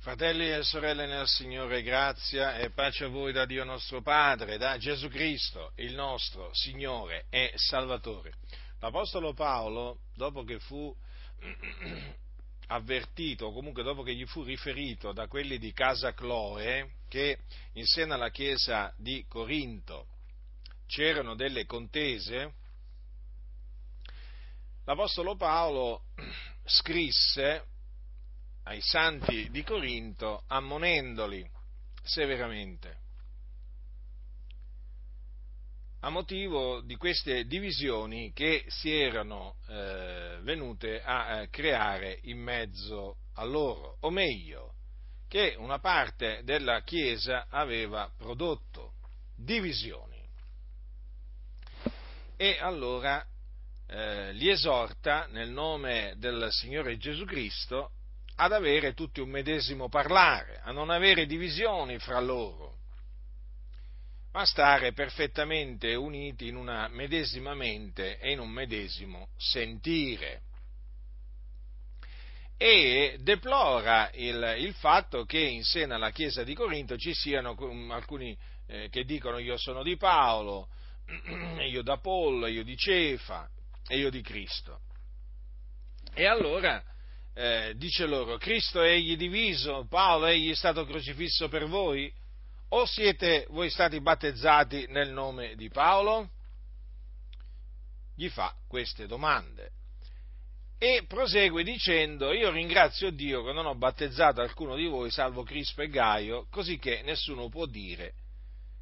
Fratelli e sorelle nel Signore, grazia e pace a voi da Dio nostro Padre, da Gesù Cristo, il nostro Signore e Salvatore. L'Apostolo Paolo, dopo che fu avvertito, o comunque dopo che gli fu riferito da quelli di casa Cloe, che in seno alla chiesa di Corinto c'erano delle contese, l'Apostolo Paolo scrisse ai santi di Corinto ammonendoli severamente a motivo di queste divisioni che si erano eh, venute a eh, creare in mezzo a loro, o meglio, che una parte della Chiesa aveva prodotto divisioni. E allora eh, li esorta nel nome del Signore Gesù Cristo ad avere tutti un medesimo parlare, a non avere divisioni fra loro, ma stare perfettamente uniti in una medesima mente e in un medesimo sentire. E deplora il, il fatto che in seno alla Chiesa di Corinto ci siano alcuni eh, che dicono io sono di Paolo, io da Apollo, io di Cefa e io di Cristo. E allora eh, dice loro, Cristo egli diviso, Paolo egli è stato crocifisso per voi? O siete voi stati battezzati nel nome di Paolo? Gli fa queste domande. E prosegue dicendo, io ringrazio Dio che non ho battezzato alcuno di voi, salvo Crispo e Gaio, così che nessuno può dire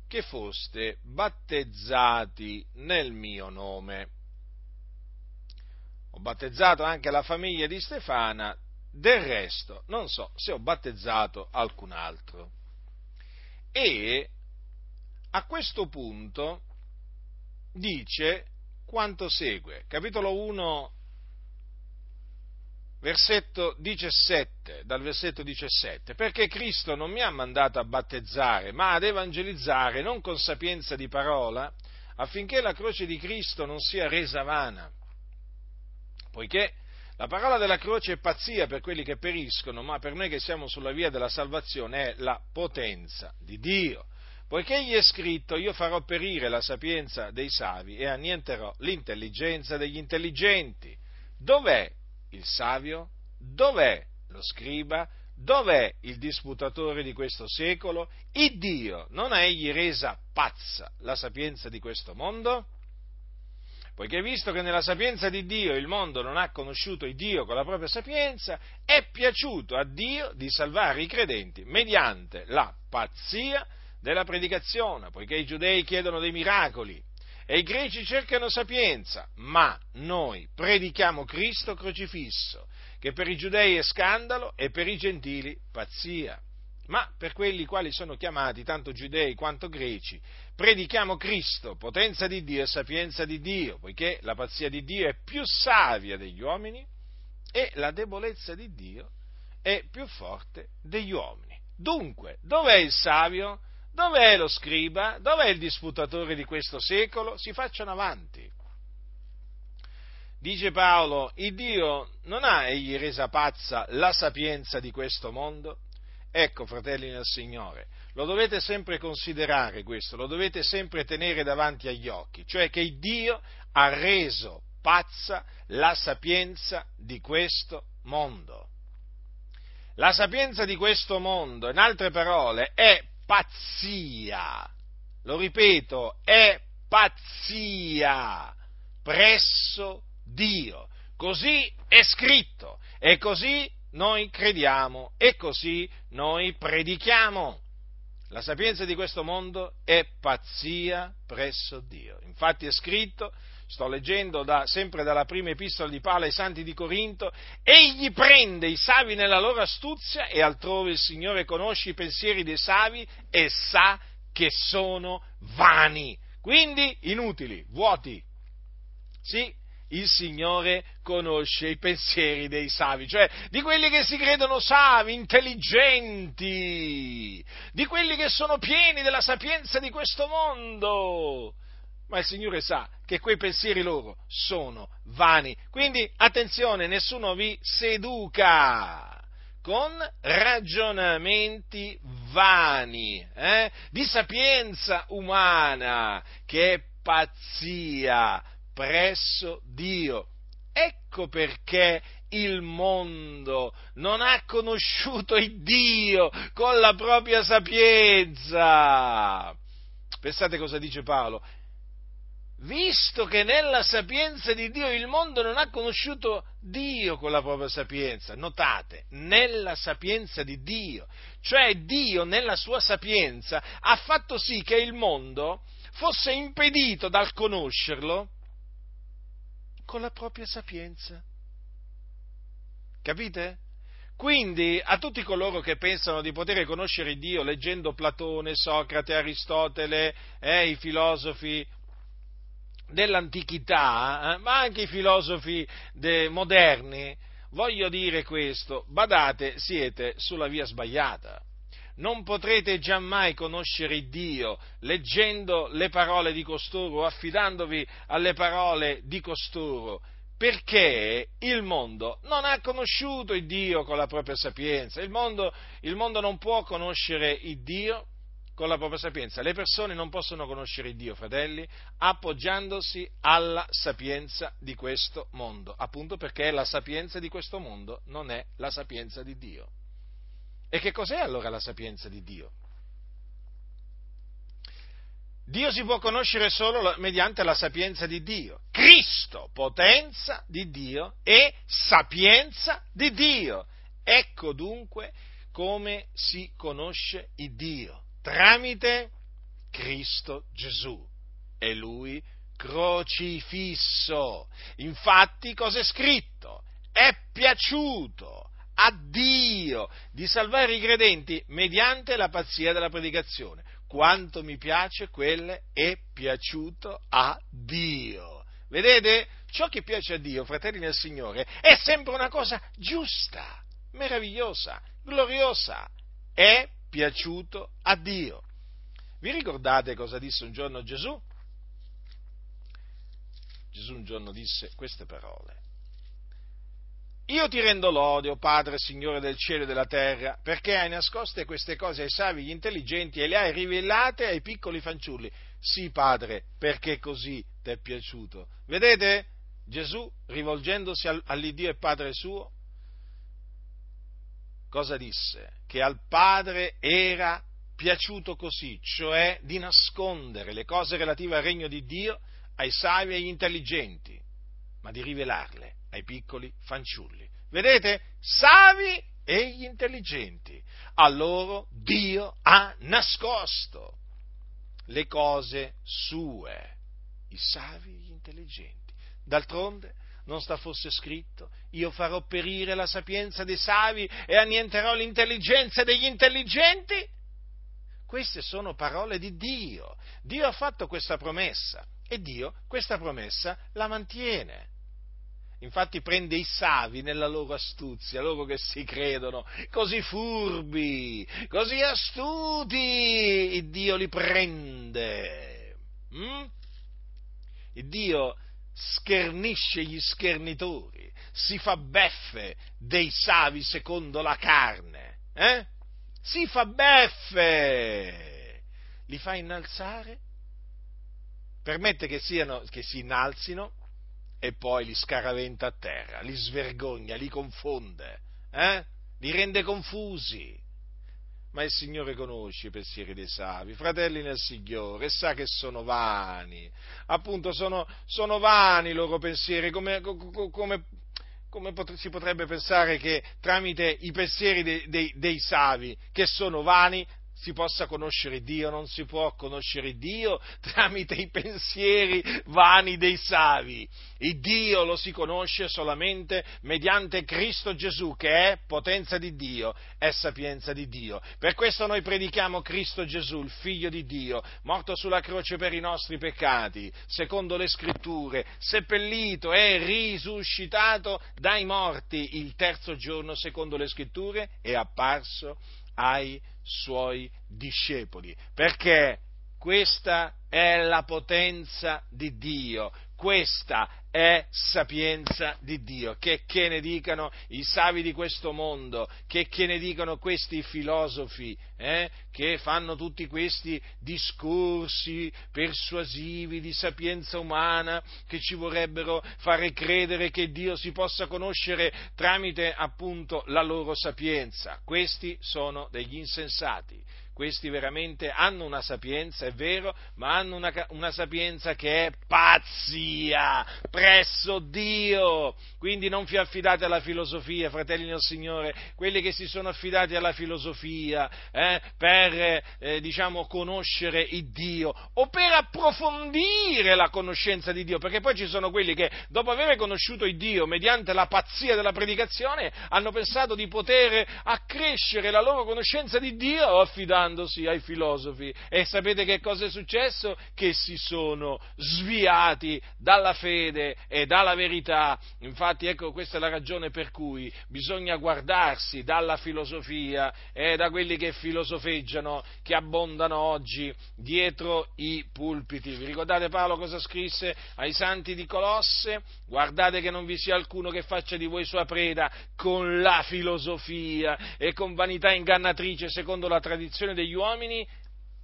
che foste battezzati nel mio nome ho battezzato anche la famiglia di Stefana, del resto non so se ho battezzato alcun altro. E a questo punto dice quanto segue, capitolo 1, versetto 17, dal versetto 17, perché Cristo non mi ha mandato a battezzare, ma ad evangelizzare, non con sapienza di parola, affinché la croce di Cristo non sia resa vana poiché la parola della croce è pazzia per quelli che periscono, ma per noi che siamo sulla via della salvazione è la potenza di Dio. Poiché gli è scritto, io farò perire la sapienza dei savi e annienterò l'intelligenza degli intelligenti. Dov'è il savio? Dov'è lo scriba? Dov'è il disputatore di questo secolo? Il Dio non ha egli resa pazza la sapienza di questo mondo? Poiché visto che nella sapienza di Dio il mondo non ha conosciuto il Dio con la propria sapienza, è piaciuto a Dio di salvare i credenti mediante la pazzia della predicazione, poiché i giudei chiedono dei miracoli e i greci cercano sapienza, ma noi predichiamo Cristo crocifisso, che per i giudei è scandalo e per i gentili pazzia ma per quelli quali sono chiamati, tanto giudei quanto greci, predichiamo Cristo, potenza di Dio e sapienza di Dio, poiché la pazzia di Dio è più savia degli uomini e la debolezza di Dio è più forte degli uomini. Dunque, dov'è il savio? Dov'è lo scriba? Dov'è il disputatore di questo secolo? Si facciano avanti. Dice Paolo, il Dio non ha egli resa pazza la sapienza di questo mondo? Ecco, fratelli nel Signore, lo dovete sempre considerare questo, lo dovete sempre tenere davanti agli occhi, cioè che Dio ha reso pazza la sapienza di questo mondo. La sapienza di questo mondo, in altre parole, è pazzia. Lo ripeto, è pazzia presso Dio. Così è scritto e così noi crediamo e così noi predichiamo. La sapienza di questo mondo è pazzia presso Dio. Infatti è scritto, sto leggendo da, sempre dalla prima epistola di Paolo ai santi di Corinto, egli prende i savi nella loro astuzia e altrove il Signore conosce i pensieri dei savi e sa che sono vani, quindi inutili, vuoti. Sì, il Signore conosce i pensieri dei savi, cioè di quelli che si credono savi, intelligenti, di quelli che sono pieni della sapienza di questo mondo. Ma il Signore sa che quei pensieri loro sono vani. Quindi attenzione, nessuno vi seduca con ragionamenti vani, eh? di sapienza umana, che è pazzia presso Dio. Ecco perché il mondo non ha conosciuto il Dio con la propria sapienza. Pensate cosa dice Paolo. Visto che nella sapienza di Dio il mondo non ha conosciuto Dio con la propria sapienza, notate, nella sapienza di Dio, cioè Dio nella sua sapienza ha fatto sì che il mondo fosse impedito dal conoscerlo con la propria sapienza. Capite? Quindi a tutti coloro che pensano di poter conoscere Dio leggendo Platone, Socrate, Aristotele, eh, i filosofi dell'antichità, eh, ma anche i filosofi de- moderni, voglio dire questo, badate, siete sulla via sbagliata. Non potrete giammai conoscere Dio leggendo le parole di costoro o affidandovi alle parole di costoro, perché il mondo non ha conosciuto il Dio con la propria sapienza, il mondo, il mondo non può conoscere il Dio con la propria sapienza. Le persone non possono conoscere Dio, fratelli, appoggiandosi alla sapienza di questo mondo, appunto perché la sapienza di questo mondo non è la sapienza di Dio. E che cos'è allora la sapienza di Dio? Dio si può conoscere solo mediante la sapienza di Dio. Cristo, potenza di Dio e sapienza di Dio. Ecco dunque come si conosce il Dio, tramite Cristo Gesù e Lui crocifisso. Infatti, cosa è scritto? È piaciuto a Dio di salvare i credenti mediante la pazzia della predicazione quanto mi piace, quelle è piaciuto a Dio. Vedete? Ciò che piace a Dio, fratelli nel Signore, è sempre una cosa giusta, meravigliosa, gloriosa. È piaciuto a Dio. Vi ricordate cosa disse un giorno Gesù? Gesù un giorno disse queste parole. Io ti rendo l'odio, Padre, Signore del cielo e della terra, perché hai nascoste queste cose ai savi, agli intelligenti e le hai rivelate ai piccoli fanciulli. Sì, Padre, perché così ti è piaciuto. Vedete? Gesù, rivolgendosi all'Iddio e Padre suo, cosa disse? Che al Padre era piaciuto così, cioè di nascondere le cose relative al regno di Dio ai savi e agli intelligenti, ma di rivelarle ai piccoli fanciulli. Vedete? Savi e gli intelligenti. A loro Dio ha nascosto le cose sue, i savi e gli intelligenti. D'altronde non sta forse scritto, io farò perire la sapienza dei savi e annienterò l'intelligenza degli intelligenti? Queste sono parole di Dio. Dio ha fatto questa promessa e Dio questa promessa la mantiene. Infatti prende i savi nella loro astuzia, loro che si credono così furbi, così astuti, il Dio li prende. Mm? Il Dio schernisce gli schernitori, si fa beffe dei savi secondo la carne, eh? si fa beffe, li fa innalzare, permette che, siano, che si innalzino e poi li scaraventa a terra, li svergogna, li confonde, eh? li rende confusi. Ma il Signore conosce i pensieri dei savi, fratelli nel Signore, e sa che sono vani, appunto sono, sono vani i loro pensieri, come, come, come si potrebbe pensare che tramite i pensieri dei, dei, dei savi, che sono vani, si possa conoscere Dio, non si può conoscere Dio tramite i pensieri vani dei savi. Il Dio lo si conosce solamente mediante Cristo Gesù, che è potenza di Dio, è sapienza di Dio. Per questo noi predichiamo Cristo Gesù, il Figlio di Dio, morto sulla croce per i nostri peccati, secondo le scritture, seppellito e risuscitato dai morti il terzo giorno, secondo le scritture, è apparso ai suoi discepoli, perché questa è la potenza di Dio, Questa è sapienza di Dio. Che, che ne dicano i savi di questo mondo, che, che ne dicano questi filosofi eh, che fanno tutti questi discorsi persuasivi di sapienza umana che ci vorrebbero fare credere che Dio si possa conoscere tramite appunto la loro sapienza. Questi sono degli insensati questi veramente hanno una sapienza, è vero, ma hanno una, una, sapienza che è pazzia presso Dio. Quindi non vi affidate alla filosofia, fratelli del Signore, quelli che si sono affidati alla filosofia eh, per, eh, diciamo, conoscere il Dio o per approfondire la conoscenza di Dio, perché poi ci sono quelli che dopo aver conosciuto il Dio mediante la pazzia della predicazione hanno pensato di poter accrescere la loro conoscenza di Dio affidando affidandosi ai filosofi. E sapete che cosa è successo? Che si sono sviati dalla fede e dalla verità. Infatti, ecco, questa è la ragione per cui bisogna guardarsi dalla filosofia e da quelli che filosofeggiano, che abbondano oggi dietro i pulpiti. Vi ricordate Paolo cosa scrisse ai santi di Colosse? Guardate che non vi sia alcuno che faccia di voi sua preda con la filosofia e con vanità ingannatrice secondo la tradizione degli uomini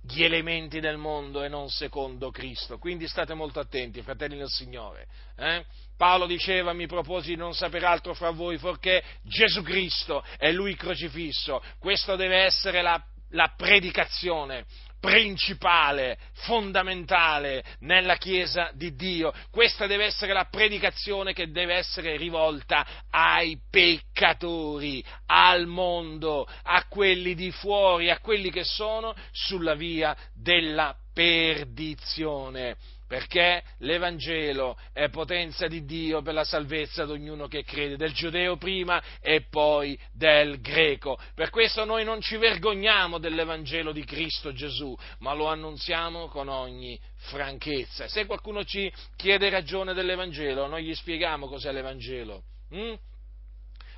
gli elementi del mondo e non secondo Cristo. Quindi state molto attenti, fratelli del Signore. Eh? Paolo diceva, mi proposi di non sapere altro fra voi, forché Gesù Cristo è Lui crocifisso. Questa deve essere la, la predicazione principale, fondamentale nella Chiesa di Dio. Questa deve essere la predicazione che deve essere rivolta ai peccatori, al mondo, a quelli di fuori, a quelli che sono sulla via della perdizione perché l'Evangelo è potenza di Dio per la salvezza di ognuno che crede, del giudeo prima e poi del greco. Per questo noi non ci vergogniamo dell'Evangelo di Cristo Gesù, ma lo annunziamo con ogni franchezza. Se qualcuno ci chiede ragione dell'Evangelo, noi gli spieghiamo cos'è l'Evangelo. Hm?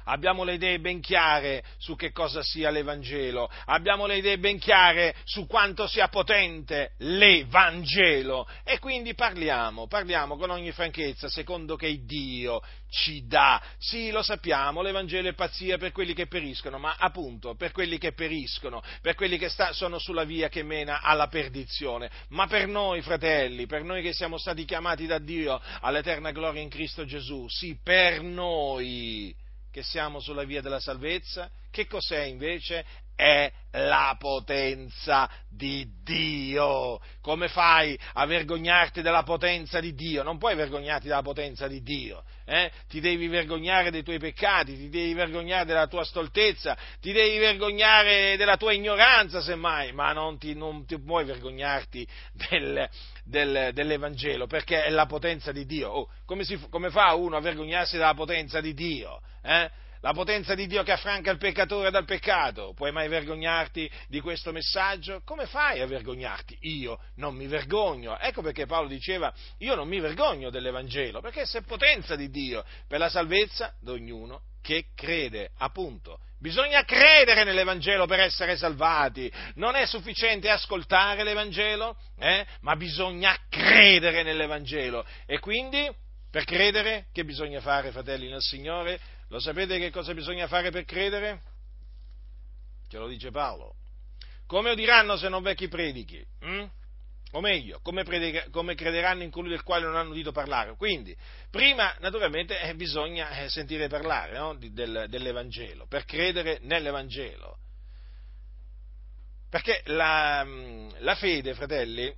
Abbiamo le idee ben chiare su che cosa sia l'Evangelo, abbiamo le idee ben chiare su quanto sia potente l'Evangelo e quindi parliamo, parliamo con ogni franchezza secondo che Dio ci dà. Sì, lo sappiamo, l'Evangelo è pazzia per quelli che periscono, ma appunto per quelli che periscono, per quelli che sta, sono sulla via che mena alla perdizione. Ma per noi, fratelli, per noi che siamo stati chiamati da Dio all'eterna gloria in Cristo Gesù, sì, per noi che siamo sulla via della salvezza, che cos'è invece? È la potenza di Dio. Come fai a vergognarti della potenza di Dio? Non puoi vergognarti della potenza di Dio. Eh? Ti devi vergognare dei tuoi peccati, ti devi vergognare della tua stoltezza, ti devi vergognare della tua ignoranza, semmai, ma non, ti, non ti puoi vergognarti del, del, dell'Evangelo, perché è la potenza di Dio. Oh, come, si, come, fa uno a vergognarsi della potenza di Dio? Eh? La potenza di Dio che affranca il peccatore dal peccato. Puoi mai vergognarti di questo messaggio? Come fai a vergognarti? Io non mi vergogno. Ecco perché Paolo diceva, io non mi vergogno dell'Evangelo, perché essa è potenza di Dio per la salvezza di ognuno che crede, appunto. Bisogna credere nell'Evangelo per essere salvati. Non è sufficiente ascoltare l'Evangelo, eh? ma bisogna credere nell'Evangelo. E quindi, per credere, che bisogna fare, fratelli nel Signore? Lo sapete che cosa bisogna fare per credere? Ce lo dice Paolo. Come udiranno se non vecchi predichi? Hm? O meglio, come, predica, come, crederanno in colui del quale non hanno udito parlare? Quindi, prima, naturalmente, eh, bisogna eh, sentire parlare no? del, dell'Evangelo, per credere nell'Evangelo. Perché la, la fede, fratelli,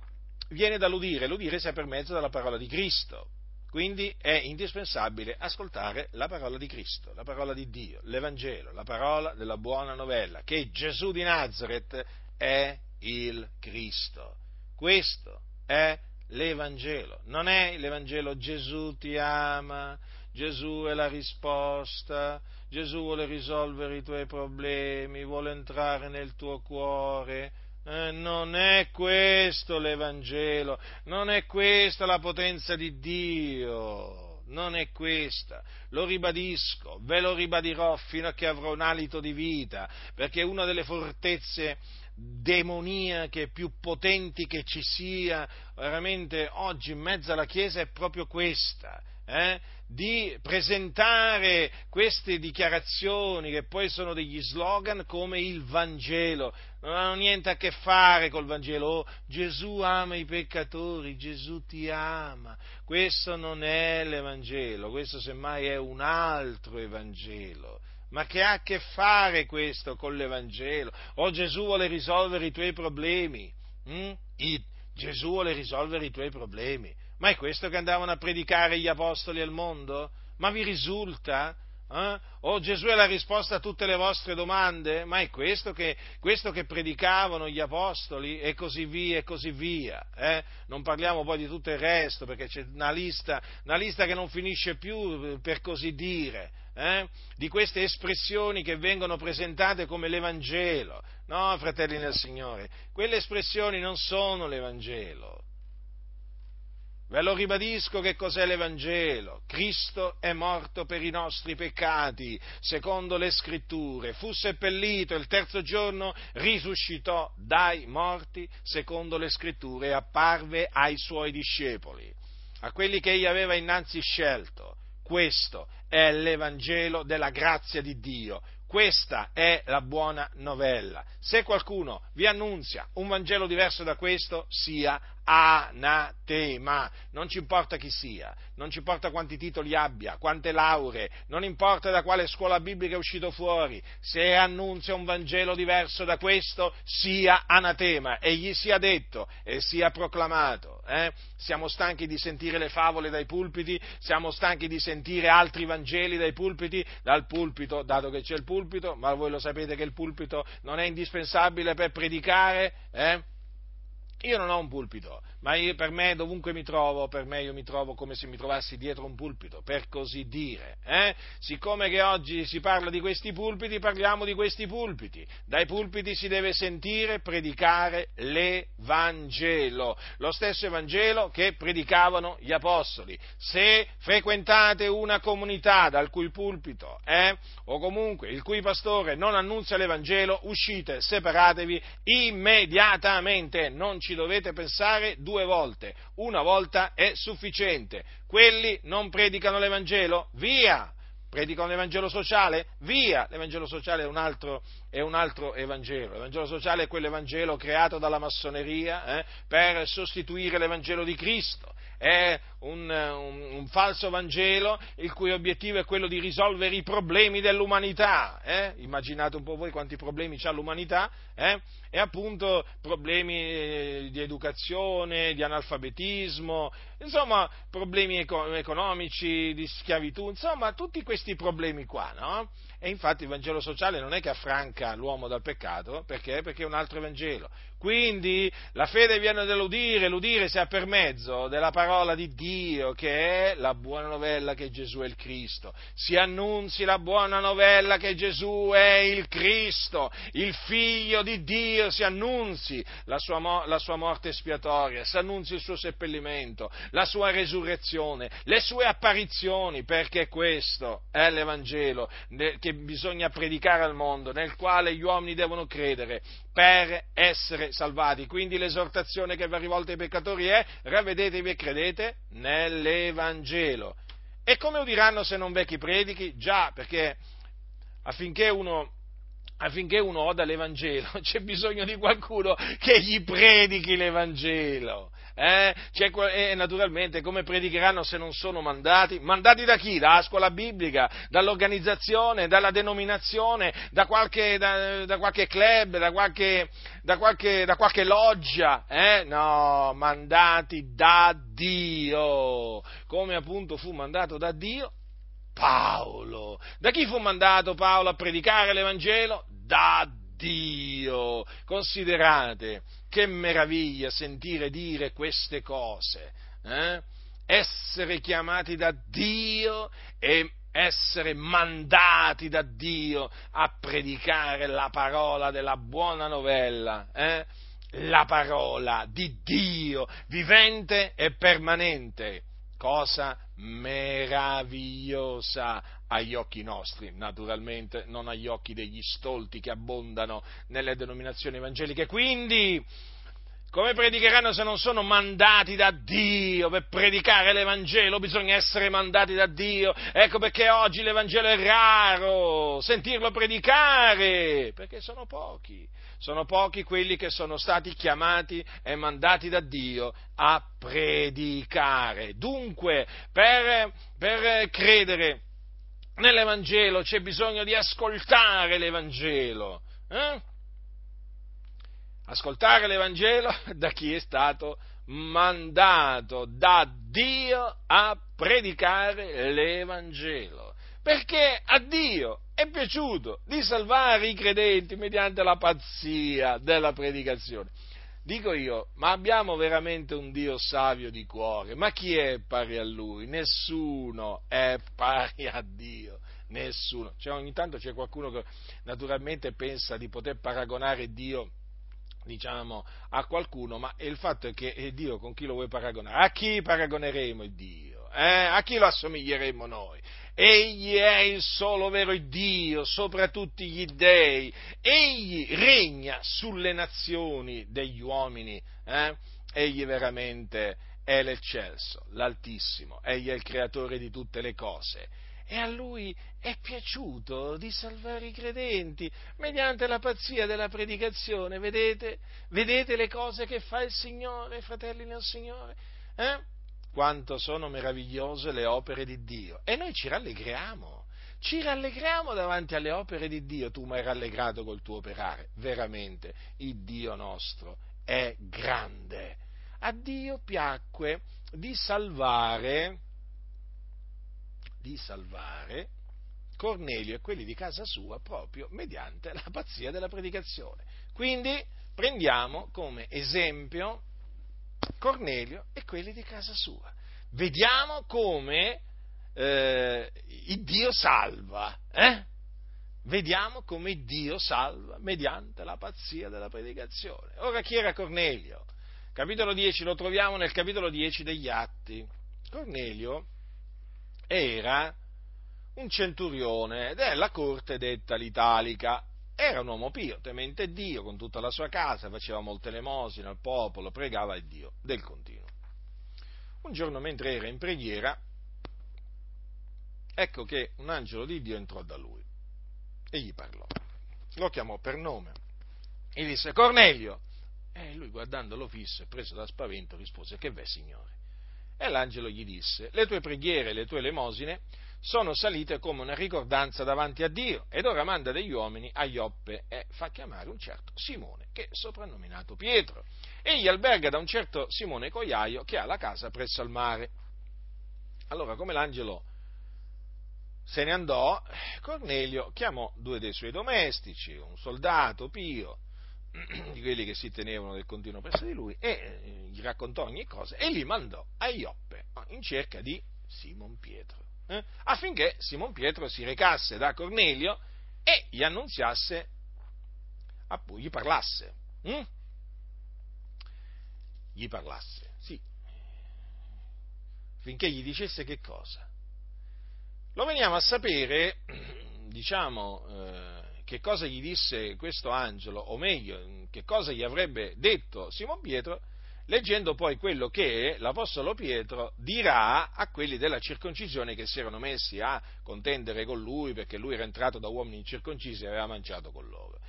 viene dall'udire, l'udire sia per mezzo della parola di Cristo. Quindi è indispensabile ascoltare la parola di Cristo, la parola di Dio, l'Evangelo, la parola della buona novella, che Gesù di Nazareth è il Cristo. Questo è l'Evangelo. Non è l'Evangelo Gesù ti ama, Gesù è la risposta, Gesù vuole risolvere i tuoi problemi, vuole entrare nel tuo cuore, eh, non è questo l'Evangelo, non è questa la potenza di Dio. non è questa. Lo ribadisco, ve lo ribadirò fino a che avrò un alito di vita, perché una delle fortezze demoniache più potenti che ci sia veramente oggi in mezzo alla Chiesa è proprio questa, eh? di presentare queste dichiarazioni che poi sono degli slogan come il Vangelo, non hanno niente a che fare col Vangelo, oh, Gesù ama i peccatori, Gesù ti ama, questo non è l'Evangelo, questo semmai è un altro Evangelo. Ma che ha a che fare questo con l'Evangelo? O oh, Gesù vuole risolvere i tuoi problemi? Mm? I, Gesù vuole risolvere i tuoi problemi. Ma è questo che andavano a predicare gli apostoli al mondo? Ma vi risulta? Eh? O Gesù è la risposta a tutte le vostre domande? Ma è questo che, questo che predicavano gli apostoli? E così via, e così via. Eh? Non parliamo poi di tutto il resto, perché c'è una lista, una lista che non finisce più, per così dire, eh? di queste espressioni che vengono presentate come l'Evangelo. No, fratelli nel Signore, quelle espressioni non sono l'Evangelo. Ve lo ribadisco che cos'è l'Evangelo. Cristo è morto per i nostri peccati, secondo le scritture, fu seppellito, il terzo giorno risuscitò dai morti, secondo le scritture, e apparve ai suoi discepoli, a quelli che egli aveva innanzi scelto. Questo è l'Evangelo della grazia di Dio. Questa è la buona novella. Se qualcuno vi annunzia un Vangelo diverso da questo, sia anatema. Non ci importa chi sia, non ci importa quanti titoli abbia, quante lauree, non importa da quale scuola biblica è uscito fuori, se annunzia un Vangelo diverso da questo, sia anatema e gli sia detto e sia proclamato. Eh? Siamo stanchi di sentire le favole dai pulpiti, siamo stanchi di sentire altri Vangeli dai pulpiti, dal pulpito, dato che c'è il pulpito, ma voi lo sapete che il pulpito non è indispensabile per predicare, eh? Io non ho un pulpito, ma io, per me dovunque mi trovo, per me io mi trovo come se mi trovassi dietro un pulpito, per così dire. Eh? Siccome che oggi si parla di questi pulpiti, parliamo di questi pulpiti. Dai pulpiti si deve sentire predicare l'Evangelo, lo stesso Evangelo che predicavano gli Apostoli. Se frequentate una comunità dal cui pulpito eh, o comunque il cui pastore non annunzia l'Evangelo, uscite, separatevi immediatamente, non ci dovete pensare due volte, una volta è sufficiente. Quelli non predicano l'Evangelo? Via! Predicano l'Evangelo sociale? Via! L'Evangelo sociale è un altro, è un altro Evangelo. L'Evangelo sociale è quell'Evangelo creato dalla massoneria eh, per sostituire l'Evangelo di Cristo è un, un, un, falso Vangelo il cui obiettivo è quello di risolvere i problemi dell'umanità. Eh? Immaginate un po' voi quanti problemi ha l'umanità, eh? e appunto problemi eh, di educazione, di analfabetismo, insomma problemi economici, di schiavitù, insomma tutti questi problemi qua, no? E infatti il Vangelo sociale non è che affranca l'uomo dal peccato, perché? Perché è un altro Vangelo. Quindi la fede viene dall'udire, l'udire sia per mezzo della parola di Dio, che è la buona novella che Gesù è il Cristo. Si annunzi la buona novella che Gesù è il Cristo, il figlio di Dio, si annunzi. La sua, la sua morte espiatoria, si annunzi il suo seppellimento, la sua resurrezione, le sue apparizioni, perché questo è l'Evangelo che bisogna predicare al mondo, nel quale gli uomini devono credere per essere salvati. Quindi l'esortazione che va rivolta ai peccatori è ravvedetevi e credete nell'Evangelo. E come udiranno se non vecchi predichi? Già, perché affinché uno, affinché uno oda l'Evangelo c'è bisogno di qualcuno che gli predichi l'Evangelo eh? e naturalmente come predicheranno se non sono mandati? Mandati da chi? Dalla scuola biblica, dall'organizzazione, dalla denominazione, da qualche, da, da qualche club, da qualche, da qualche, da qualche loggia? Eh? No, mandati da Dio, come appunto fu mandato da Dio Paolo. Da chi fu mandato Paolo a predicare l'Evangelo? Da Dio. Considerate che meraviglia sentire dire queste cose. Eh? Essere chiamati da Dio e essere mandati da Dio a predicare la parola della buona novella. Eh? La parola di Dio, vivente e permanente cosa meravigliosa agli occhi nostri, naturalmente non agli occhi degli stolti che abbondano nelle denominazioni evangeliche. Quindi, come predicheranno se non sono mandati da Dio per predicare l'Evangelo? Bisogna essere mandati da Dio. Ecco perché oggi l'Evangelo è raro, sentirlo predicare, perché sono pochi. Sono pochi quelli che sono stati chiamati e mandati da Dio a predicare. Dunque, per, per credere nell'Evangelo c'è bisogno di ascoltare l'Evangelo. Eh? ascoltare l'Evangelo da chi è stato mandato da Dio a predicare l'Evangelo. Perché a Dio è piaciuto di salvare i credenti mediante la pazzia della predicazione. Dico io, ma abbiamo veramente un Dio savio di cuore? Ma chi è pari a Lui? Nessuno è pari a Dio nessuno. Cioè, ogni tanto c'è qualcuno che naturalmente pensa di poter paragonare Dio diciamo, a qualcuno, ma il fatto è che eh, Dio con chi lo vuoi paragonare? A chi paragoneremo Dio? Eh? A chi lo assomiglieremo noi? Egli è il solo vero Dio sopra tutti gli dei. Egli regna sulle nazioni degli uomini. Eh? Egli veramente è l'eccelso, l'altissimo. Egli è il creatore di tutte le cose e a lui è piaciuto di salvare i credenti mediante la pazzia della predicazione. Vedete? Vedete le cose che fa il Signore, fratelli nel Signore? Eh? Quanto sono meravigliose le opere di Dio. E noi ci rallegriamo. Ci rallegriamo davanti alle opere di Dio. Tu mi hai rallegrato col tuo operare. Veramente, il Dio nostro è grande. A Dio piacque di salvare di salvare Cornelio e quelli di casa sua proprio mediante la pazzia della predicazione. Quindi prendiamo come esempio Cornelio e quelli di casa sua. Vediamo come eh, Dio salva. Eh? Vediamo come Dio salva mediante la pazzia della predicazione. Ora chi era Cornelio? Capitolo 10 lo troviamo nel capitolo 10 degli Atti. Cornelio era un centurione della corte detta l'Italica. Era un uomo pio, temente Dio, con tutta la sua casa, faceva molte elemosine al popolo, pregava il Dio del continuo. Un giorno mentre era in preghiera, ecco che un angelo di Dio entrò da lui e gli parlò. Lo chiamò per nome e disse Cornelio. E lui guardandolo fisso e preso da spavento rispose che v'è signore? E l'angelo gli disse, le tue preghiere e le tue elemosine sono salite come una ricordanza davanti a Dio, ed ora manda degli uomini a Ioppe e fa chiamare un certo Simone, che è soprannominato Pietro. Egli alberga da un certo Simone Cogliaio che ha la casa presso al mare. Allora, come l'angelo se ne andò, Cornelio chiamò due dei suoi domestici, un soldato pio, di quelli che si tenevano del continuo presso di lui e eh, gli raccontò ogni cosa e li mandò a Ioppe in cerca di Simon Pietro eh, affinché Simon Pietro si recasse da Cornelio e gli annunziasse appunto, gli parlasse hm? gli parlasse sì finché gli dicesse che cosa lo veniamo a sapere diciamo eh, che cosa gli disse questo angelo, o meglio, che cosa gli avrebbe detto Simon Pietro, leggendo poi quello che l'Apostolo Pietro dirà a quelli della circoncisione che si erano messi a contendere con lui perché lui era entrato da uomini incirconcisi e aveva mangiato con loro.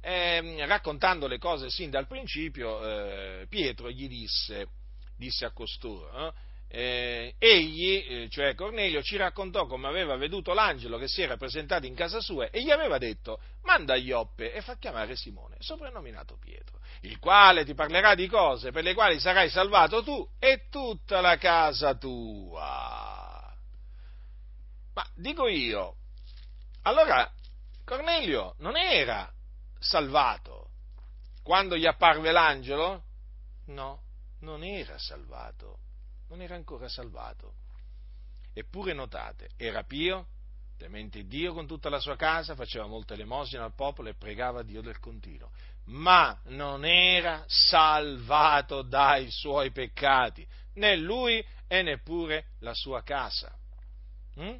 E, ehm, raccontando le cose sin dal principio, eh, Pietro gli disse, disse a costoro, eh, eh, egli, eh, cioè Cornelio, ci raccontò come aveva veduto l'angelo che si era presentato in casa sua e gli aveva detto manda Ioppe e fa chiamare Simone, soprannominato Pietro, il quale ti parlerà di cose per le quali sarai salvato tu e tutta la casa tua. Ma dico io, allora Cornelio non era salvato quando gli apparve l'angelo? No, non era salvato non era ancora salvato. Eppure notate, era pio, temente Dio con tutta la sua casa, faceva molte elemosine al popolo e pregava Dio del continuo, ma non era salvato dai suoi peccati, né lui e neppure la sua casa. Mm?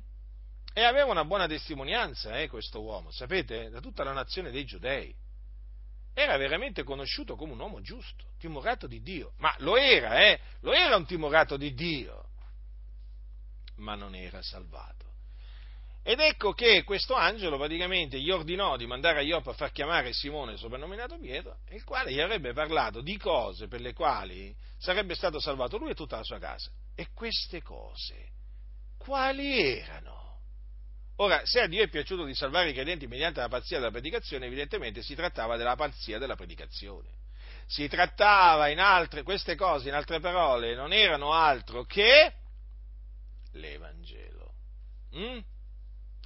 E aveva una buona testimonianza eh, questo uomo, sapete, da tutta la nazione dei giudei. Era veramente conosciuto come un uomo giusto, timorato di Dio. Ma lo era, eh? Lo era un timorato di Dio. Ma non era salvato. Ed ecco che questo angelo praticamente gli ordinò di mandare a Ioppa a far chiamare Simone, soprannominato Pietro, il quale gli avrebbe parlato di cose per le quali sarebbe stato salvato lui e tutta la sua casa. E queste cose, quali erano? Ora, se a Dio è piaciuto di salvare i credenti mediante la pazzia della predicazione, evidentemente si trattava della pazzia della predicazione. Si trattava in altre, queste cose, in altre parole, non erano altro che l'Evangelo. Mm?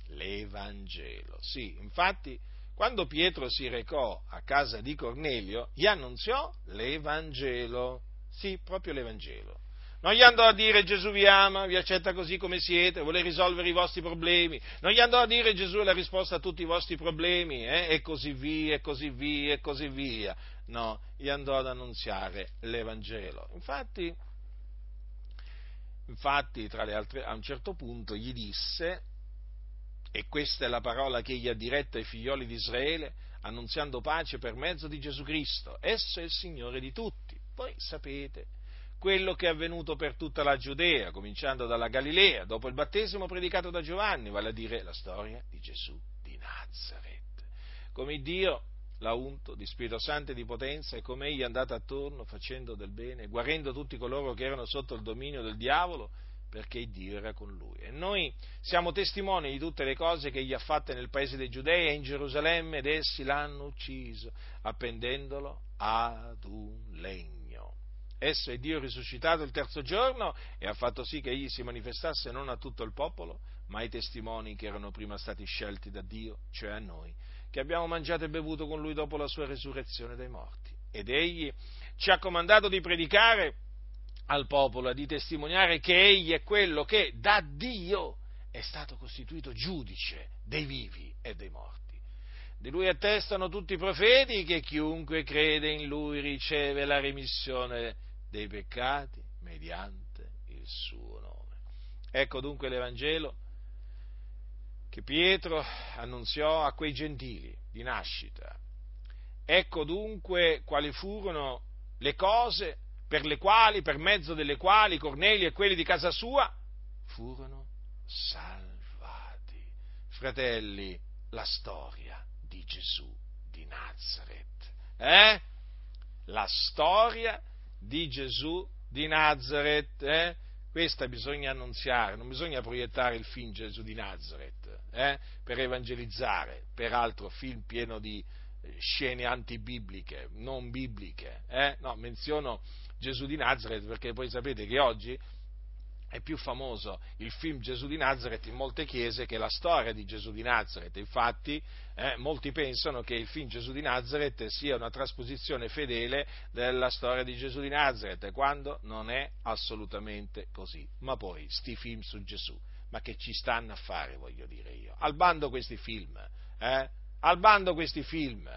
L'Evangelo. Sì, infatti, quando Pietro si recò a casa di Cornelio, gli annunziò l'Evangelo. Sì, proprio l'Evangelo. Non gli andò a dire Gesù vi ama, vi accetta così come siete, vuole risolvere i vostri problemi. Non gli andò a dire Gesù è la risposta a tutti i vostri problemi, eh? e così via, e così via, e così via. No, gli andò ad annunziare l'Evangelo. Infatti, infatti tra le altre, a un certo punto gli disse, e questa è la parola che egli ha diretta ai figlioli di Israele, annunziando pace per mezzo di Gesù Cristo. Esso è il Signore di tutti. Voi sapete quello che è avvenuto per tutta la Giudea, cominciando dalla Galilea, dopo il battesimo predicato da Giovanni, vale a dire la storia di Gesù di Nazareth. Come Dio l'ha unto di Spirito Santo e di potenza e come egli è andato attorno facendo del bene, guarendo tutti coloro che erano sotto il dominio del diavolo, perché Dio era con lui. E noi siamo testimoni di tutte le cose che egli ha fatte nel paese dei Giudei e in Gerusalemme ed essi l'hanno ucciso, appendendolo ad un legno. Esso è Dio risuscitato il terzo giorno e ha fatto sì che egli si manifestasse non a tutto il popolo, ma ai testimoni che erano prima stati scelti da Dio, cioè a noi, che abbiamo mangiato e bevuto con lui dopo la sua resurrezione dai morti. Ed egli ci ha comandato di predicare al popolo e di testimoniare che egli è quello che da Dio è stato costituito giudice dei vivi e dei morti. Di lui attestano tutti i profeti che chiunque crede in lui riceve la remissione dei peccati mediante il suo nome. Ecco dunque l'Evangelo che Pietro annunziò a quei gentili di nascita. Ecco dunque quali furono le cose per le quali, per mezzo delle quali Cornelio e quelli di casa sua furono salvati. Fratelli, la storia di Gesù di Nazareth. Eh? La storia di Gesù di Nazareth. Eh? Questa bisogna annunziare, non bisogna proiettare il film Gesù di Nazareth eh? per evangelizzare, peraltro film pieno di eh, scene antibibliche, non bibliche. Eh? No, menziono Gesù di Nazareth perché poi sapete che oggi è più famoso il film Gesù di Nazareth in molte chiese che la storia di Gesù di Nazareth. Infatti, eh, molti pensano che il film Gesù di Nazareth sia una trasposizione fedele della storia di Gesù di Nazareth, quando non è assolutamente così. Ma poi, sti film su Gesù, ma che ci stanno a fare, voglio dire io? Al bando questi film, eh? Al bando questi film.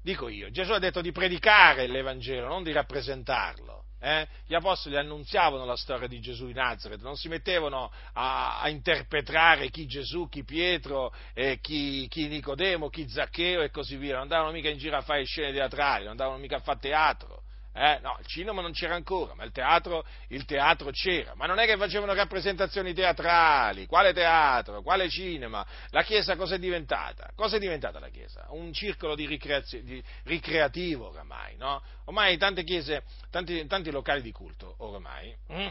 Dico io, Gesù ha detto di predicare l'Evangelo, non di rappresentarlo. Eh? Gli apostoli annunziavano la storia di Gesù di Nazareth, non si mettevano a, a interpretare chi Gesù, chi Pietro, eh, chi, chi, Nicodemo, chi Zaccheo e così via, non andavano mica in giro a fare scene teatrali, non andavano mica a fare teatro. Eh? No, il cinema non c'era ancora, ma il teatro, il teatro, c'era. Ma non è che facevano rappresentazioni teatrali. Quale teatro? Quale cinema? La Chiesa cosa è diventata? Cosa è diventata la Chiesa? Un circolo di, di ricreativo oramai, no? Ormai tante chiese, tanti, tanti locali di culto, oramai, mm,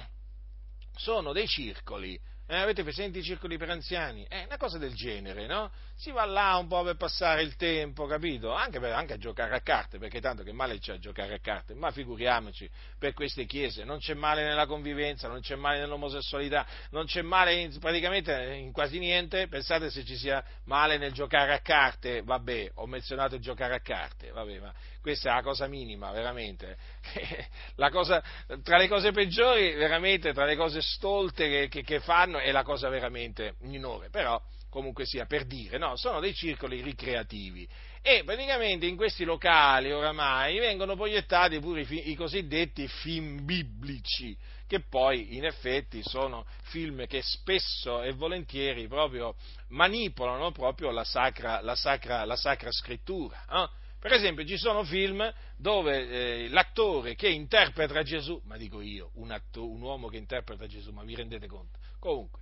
sono dei circoli eh, avete presente i circoli per anziani? È una cosa del genere, no? Si va là un po' per passare il tempo, capito? Anche, per, anche a giocare a carte, perché tanto che male c'è a giocare a carte, ma figuriamoci per queste chiese, non c'è male nella convivenza, non c'è male nell'omosessualità, non c'è male in, praticamente in quasi niente, pensate se ci sia male nel giocare a carte, vabbè, ho menzionato il giocare a carte, vabbè, ma questa è la cosa minima, veramente. Cosa, tra le cose peggiori, veramente, tra le cose stolte che, che, che, fanno, è la cosa veramente minore. Però, comunque sia, per dire, no, sono dei circoli ricreativi. E praticamente in questi locali oramai vengono proiettati pure i, i cosiddetti film biblici, che poi in effetti sono film che spesso e volentieri proprio manipolano proprio la sacra, la sacra, la sacra scrittura. Eh? Per esempio ci sono film dove eh, l'attore che interpreta Gesù, ma dico io, un, atto, un uomo che interpreta Gesù, ma vi rendete conto? Comunque,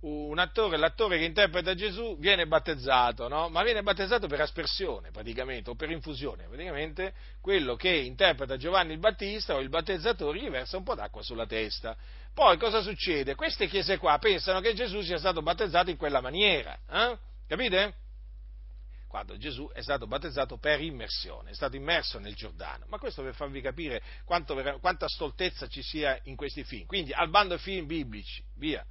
un attore, l'attore che interpreta Gesù viene battezzato, no? ma viene battezzato per aspersione praticamente, o per infusione, praticamente quello che interpreta Giovanni il Battista o il battezzatore gli versa un po' d'acqua sulla testa. Poi cosa succede? Queste chiese qua pensano che Gesù sia stato battezzato in quella maniera, eh? capite? Quando Gesù è stato battezzato per immersione, è stato immerso nel Giordano. Ma questo per farvi capire quanto, quanta stoltezza ci sia in questi film. Quindi al bando film biblici, via.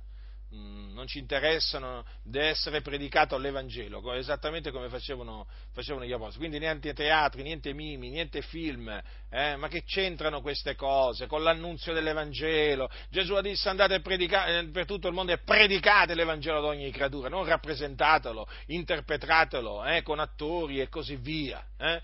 Mm, non ci interessano, deve essere predicato l'Evangelo, esattamente come facevano, facevano, gli apostoli. Quindi niente teatri, niente mimi, niente film, eh? ma che c'entrano queste cose con l'annunzio dell'Evangelo? Gesù ha detto andate eh, per tutto il mondo e predicate l'Evangelo ad ogni creatura, non rappresentatelo, interpretatelo eh? con attori e così via. Eh?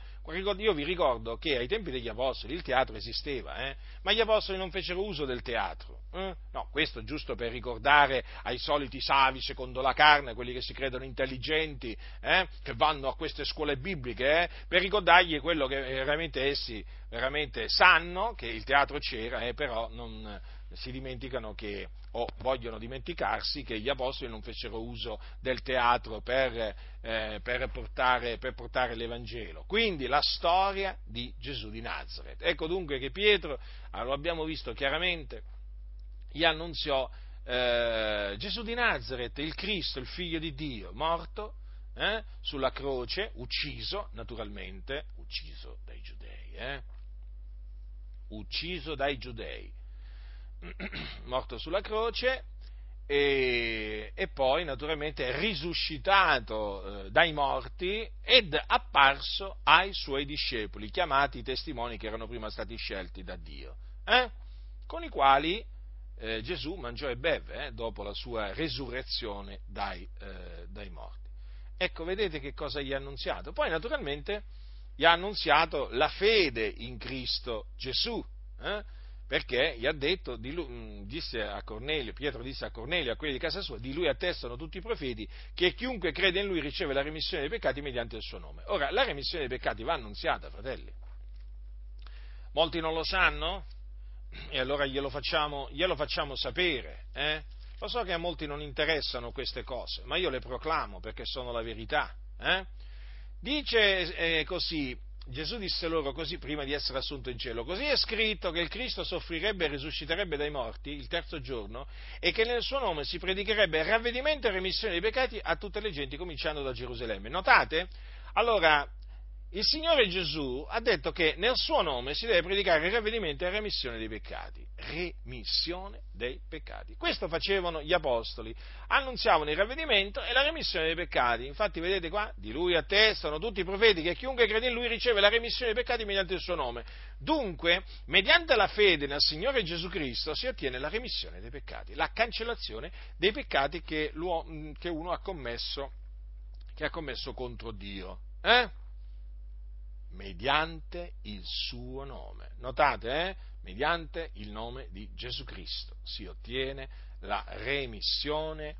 Io vi ricordo che ai tempi degli apostoli il teatro esisteva, eh? ma gli apostoli non fecero uso del teatro. Eh? No, questo giusto per ricordare ai soliti savi secondo la carne, quelli che si credono intelligenti, eh? che vanno a queste scuole bibliche, eh? per ricordargli quello che veramente essi veramente sanno, che il teatro c'era, eh? però non, si dimenticano che, o vogliono dimenticarsi che gli apostoli non fecero uso del teatro per, eh, per, portare, per, portare, l'Evangelo. Quindi la storia di Gesù di Nazareth. Ecco dunque che Pietro, ah, lo abbiamo visto chiaramente, gli annunziò eh, Gesù di Nazareth, il Cristo, il figlio di Dio, morto eh, sulla croce, ucciso naturalmente, ucciso dai giudei, eh, ucciso dai giudei morto sulla croce e, e poi naturalmente risuscitato eh, dai morti ed apparso ai suoi discepoli, chiamati i testimoni che erano prima stati scelti da Dio, eh? con i quali eh, Gesù mangiò e beve eh, dopo la sua resurrezione dai, eh, dai morti. Ecco, vedete che cosa gli ha annunziato. Poi naturalmente gli ha annunziato la fede in Cristo Gesù. Eh? perché gli ha detto, lui, mm, disse a Cornelio, Pietro disse a Cornelio, a quelli di casa sua, di lui attestano tutti i profeti, che chiunque crede in lui riceve la remissione dei peccati mediante il suo nome. Ora, la remissione dei peccati va annunziata, fratelli. Molti non lo sanno? E allora glielo facciamo, glielo facciamo sapere. Eh? Lo so che a molti non interessano queste cose, ma io le proclamo perché sono la verità. Eh? Dice eh, così, Gesù disse loro così prima di essere assunto in cielo, così è scritto che il Cristo soffrirebbe e risusciterebbe dai morti il terzo giorno e che nel suo nome si predicherebbe ravvedimento e remissione dei peccati a tutte le genti, cominciando da Gerusalemme. Notate? Allora, il Signore Gesù ha detto che nel suo nome si deve predicare il ravvedimento e la remissione dei peccati. Remissione dei peccati. Questo facevano gli apostoli, annunziavano il ravvedimento e la remissione dei peccati. Infatti vedete qua, di lui attestano tutti i profeti che chiunque crede in lui riceve la remissione dei peccati mediante il suo nome. Dunque, mediante la fede nel Signore Gesù Cristo si ottiene la remissione dei peccati, la cancellazione dei peccati che, che uno ha commesso, che ha commesso contro Dio. Eh? Mediante il suo nome. Notate, eh? mediante il nome di Gesù Cristo si ottiene la remissione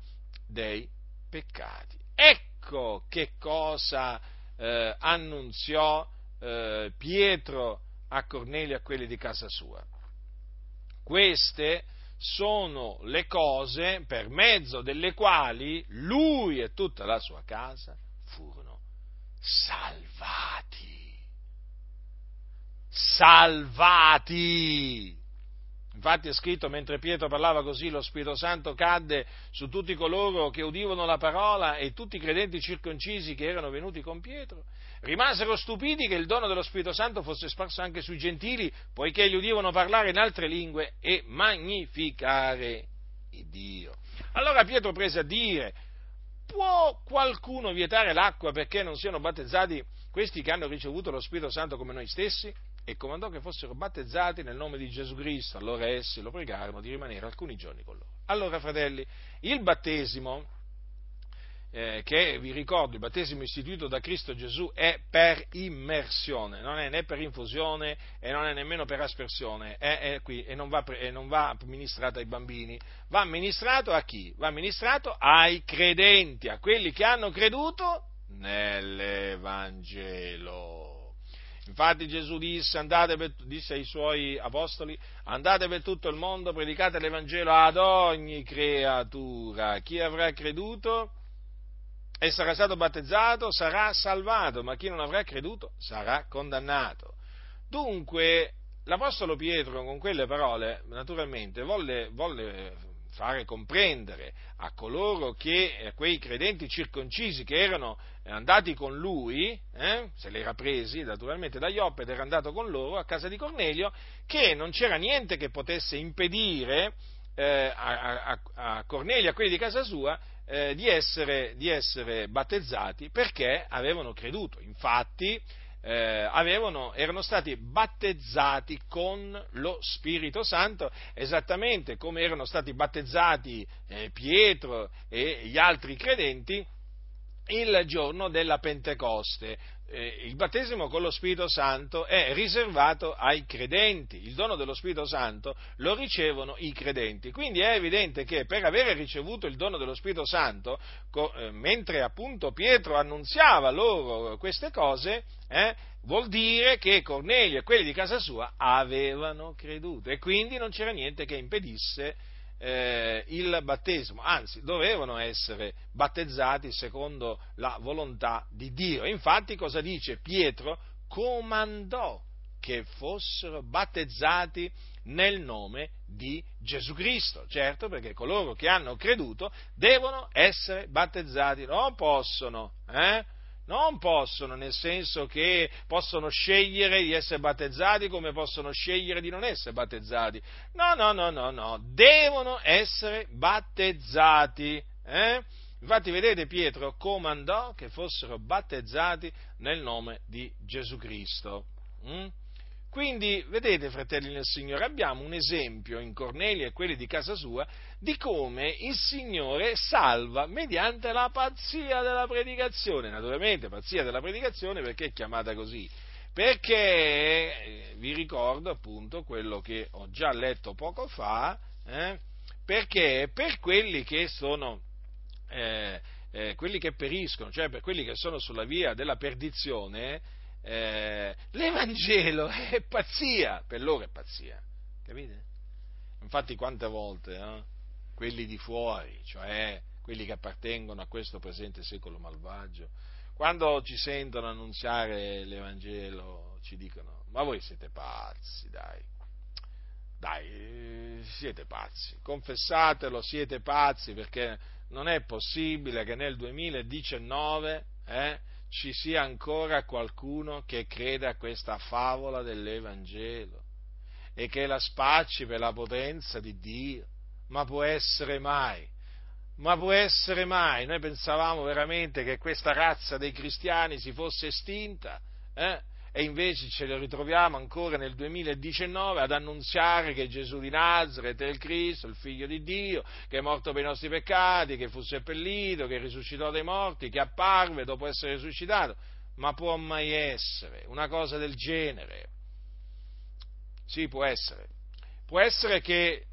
dei peccati. Ecco che cosa eh, annunziò eh, Pietro a Cornelio e a quelli di casa sua. Queste sono le cose per mezzo delle quali lui e tutta la sua casa furono salvati salvati. Infatti è scritto, mentre Pietro parlava così, lo Spirito Santo cadde su tutti coloro che udivano la parola e tutti i credenti circoncisi che erano venuti con Pietro. Rimasero stupiti che il dono dello Spirito Santo fosse sparso anche sui gentili, poiché gli udivano parlare in altre lingue e magnificare Dio. Allora Pietro prese a dire, può qualcuno vietare l'acqua perché non siano battezzati questi che hanno ricevuto lo Spirito Santo come noi stessi? E comandò che fossero battezzati nel nome di Gesù Cristo. Allora essi lo pregarono di rimanere alcuni giorni con loro. Allora, fratelli, il battesimo eh, che vi ricordo il battesimo istituito da Cristo Gesù è per immersione, non è né per infusione e non è nemmeno per aspersione, è, è qui, e, non va, e non va amministrato ai bambini, va amministrato a chi? Va amministrato ai credenti, a quelli che hanno creduto nell'Evangelo. Infatti Gesù disse, per, disse, ai suoi apostoli, andate per tutto il mondo, predicate l'Evangelo ad ogni creatura. Chi avrà creduto e sarà stato battezzato sarà salvato, ma chi non avrà creduto sarà condannato. Dunque, l'Apostolo Pietro con quelle parole, naturalmente, volle, volle fare comprendere a coloro che, a quei credenti circoncisi che erano andati con lui, eh, se li era presi naturalmente da Ioppe ed era andato con loro a casa di Cornelio, che non c'era niente che potesse impedire eh, a, a, a, Cornelio, a quelli di casa sua, eh, di, essere, di essere battezzati perché avevano creduto. Infatti, eh, avevano, erano stati battezzati con lo Spirito Santo, esattamente come erano stati battezzati eh, Pietro e gli altri credenti il giorno della Pentecoste. Eh, il battesimo con lo Spirito Santo è riservato ai credenti, il dono dello Spirito Santo lo ricevono i credenti. Quindi è evidente che per avere ricevuto il dono dello Spirito Santo, co- eh, mentre appunto Pietro annunziava loro queste cose, eh, vuol dire che Cornelio e quelli di casa sua avevano creduto e quindi non c'era niente che impedisse eh, il battesimo, anzi dovevano essere battezzati secondo la volontà di Dio. Infatti cosa dice Pietro? Comandò che fossero battezzati nel nome di Gesù Cristo. Certo, perché coloro che hanno creduto devono essere battezzati, non possono, eh? Non possono, nel senso che possono scegliere di essere battezzati come possono scegliere di non essere battezzati. No, no, no, no, no, devono essere battezzati. Eh? Infatti, vedete, Pietro comandò che fossero battezzati nel nome di Gesù Cristo. Mm? Quindi, vedete, fratelli nel Signore, abbiamo un esempio in Cornelio e quelli di casa sua di come il Signore salva mediante la pazzia della predicazione. Naturalmente, pazzia della predicazione perché è chiamata così? Perché eh, vi ricordo appunto quello che ho già letto poco fa, eh, perché per quelli che sono eh, eh, quelli che periscono, cioè per quelli che sono sulla via della perdizione, eh, l'Evangelo è pazzia, per loro è pazzia, capite? Infatti quante volte eh, quelli di fuori, cioè quelli che appartengono a questo presente secolo malvagio, quando ci sentono annunziare l'Evangelo ci dicono ma voi siete pazzi, dai, dai, siete pazzi, confessatelo, siete pazzi perché non è possibile che nel 2019 eh, ci sia ancora qualcuno che creda a questa favola dell'Evangelo e che la spacci per la potenza di Dio. Ma può essere mai? Ma può essere mai? Noi pensavamo veramente che questa razza dei cristiani si fosse estinta, eh? E invece ce lo ritroviamo ancora nel 2019 ad annunziare che Gesù di Nazareth è il Cristo, il figlio di Dio, che è morto per i nostri peccati, che fu seppellito, che risuscitò dai morti, che apparve dopo essere risuscitato. Ma può mai essere una cosa del genere? Sì, può essere. Può essere che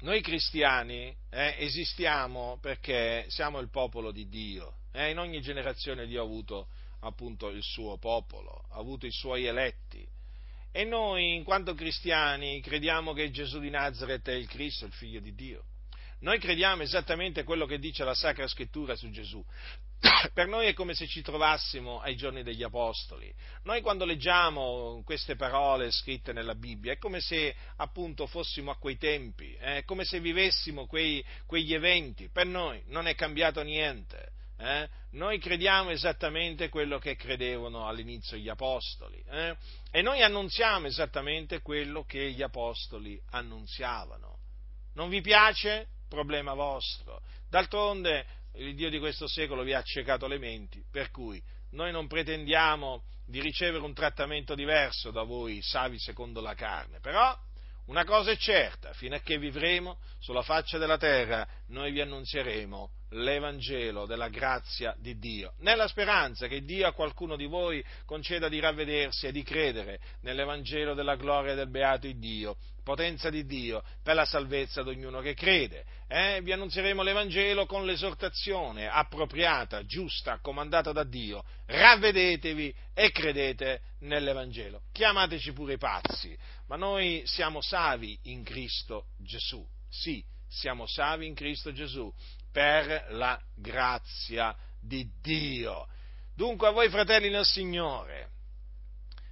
noi cristiani eh, esistiamo perché siamo il popolo di Dio. Eh, in ogni generazione Dio ha avuto appunto il suo popolo, ha avuto i suoi eletti. E noi, in quanto cristiani, crediamo che Gesù di Nazareth è il Cristo, il figlio di Dio. Noi crediamo esattamente quello che dice la Sacra Scrittura su Gesù. per noi è come se ci trovassimo ai giorni degli Apostoli. Noi quando leggiamo queste parole scritte nella Bibbia è come se appunto fossimo a quei tempi, è come se vivessimo quei, quegli eventi. Per noi non è cambiato niente eh? noi crediamo esattamente quello che credevano all'inizio gli apostoli eh? e noi annunziamo esattamente quello che gli apostoli annunziavano. Non vi piace? Problema vostro. D'altronde il Dio di questo secolo vi ha accecato le menti, per cui noi non pretendiamo di ricevere un trattamento diverso da voi, savi secondo la carne, però una cosa è certa, fino a che vivremo sulla faccia della terra, noi vi annunzieremo l'Evangelo della grazia di Dio, nella speranza che Dio a qualcuno di voi conceda di ravvedersi e di credere nell'Evangelo della gloria del beato Dio, potenza di Dio per la salvezza di ognuno che crede. Eh? Vi annunzieremo l'Evangelo con l'esortazione appropriata, giusta, comandata da Dio. Ravvedetevi e credete nell'Evangelo. Chiamateci pure i pazzi, ma noi siamo savi in Cristo Gesù. Sì, siamo savi in Cristo Gesù per la grazia di Dio. Dunque a voi fratelli nel Signore,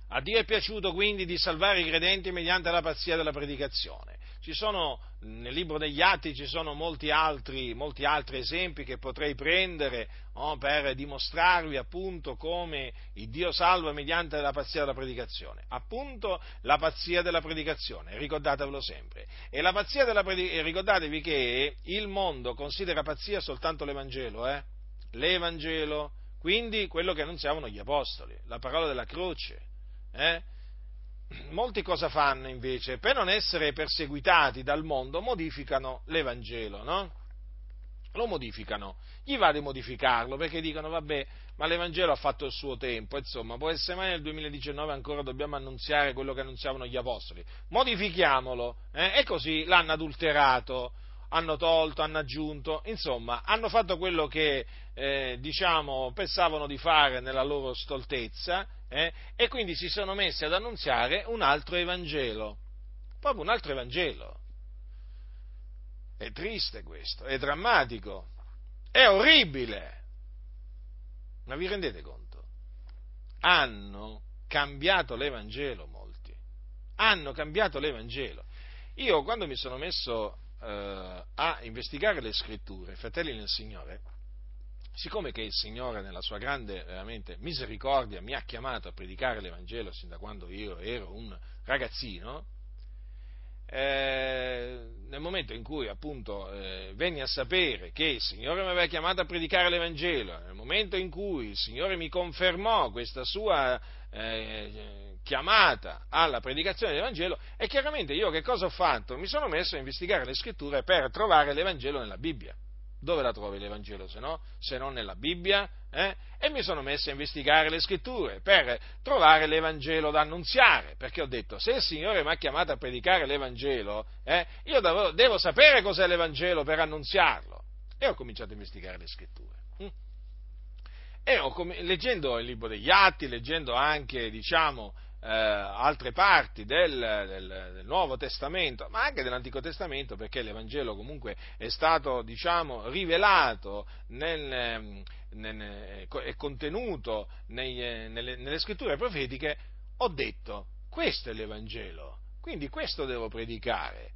a Dio è piaciuto quindi di salvare i credenti mediante la pazzia della predicazione. Sono, nel libro degli Atti ci sono molti altri, molti altri esempi che potrei prendere oh, per dimostrarvi appunto come il Dio salva mediante la pazzia della predicazione. Appunto la pazzia della predicazione, ricordatevelo sempre. E la pazzia della predicazione, ricordatevi che il mondo considera pazzia soltanto l'Evangelo, eh? L'Evangelo, quindi quello che annunziavano gli Apostoli, la parola della croce. Eh? Molti cosa fanno invece? Per non essere perseguitati dal mondo modificano l'Evangelo, no? Lo modificano, gli va di modificarlo perché dicono vabbè, ma l'Evangelo ha fatto il suo tempo, insomma, può essere mai nel 2019 ancora dobbiamo annunziare quello che annunziavano gli Apostoli? Modifichiamolo, eh? e così l'hanno adulterato, hanno tolto, hanno aggiunto, insomma, hanno fatto quello che, eh, diciamo, pensavano di fare nella loro stoltezza eh, e quindi si sono messi ad annunziare un altro Evangelo, proprio un altro Evangelo. È triste questo, è drammatico, è orribile. Ma vi rendete conto? Hanno cambiato l'Evangelo molti, hanno cambiato l'Evangelo. Io quando mi sono messo eh, a investigare le scritture, fratelli nel Signore, siccome che il Signore nella sua grande veramente misericordia mi ha chiamato a predicare l'Evangelo sin da quando io ero un ragazzino, eh, nel momento in cui appunto eh, venni a sapere che il Signore mi aveva chiamato a predicare l'Evangelo, nel momento in cui il Signore mi confermò questa sua eh, chiamata alla predicazione dell'Evangelo, e chiaramente io che cosa ho fatto? Mi sono messo a investigare le scritture per trovare l'Evangelo nella Bibbia. Dove la trovi l'Evangelo se, no? se non nella Bibbia? Eh? E mi sono messo a investigare le scritture per trovare l'Evangelo da annunziare, perché ho detto, se il Signore mi ha chiamato a predicare l'Evangelo, eh, io devo, devo, sapere cos'è l'Evangelo per annunziarlo. E ho cominciato a investigare le scritture. Hm? E ho, leggendo il libro degli Atti, leggendo anche, diciamo, eh, altre parti del, del, del, Nuovo Testamento, ma anche dell'Antico Testamento, perché l'Evangelo comunque è stato, diciamo, rivelato nel, nel, è contenuto nei, nelle, nelle scritture profetiche, ho detto, questo è l'Evangelo, quindi questo devo predicare.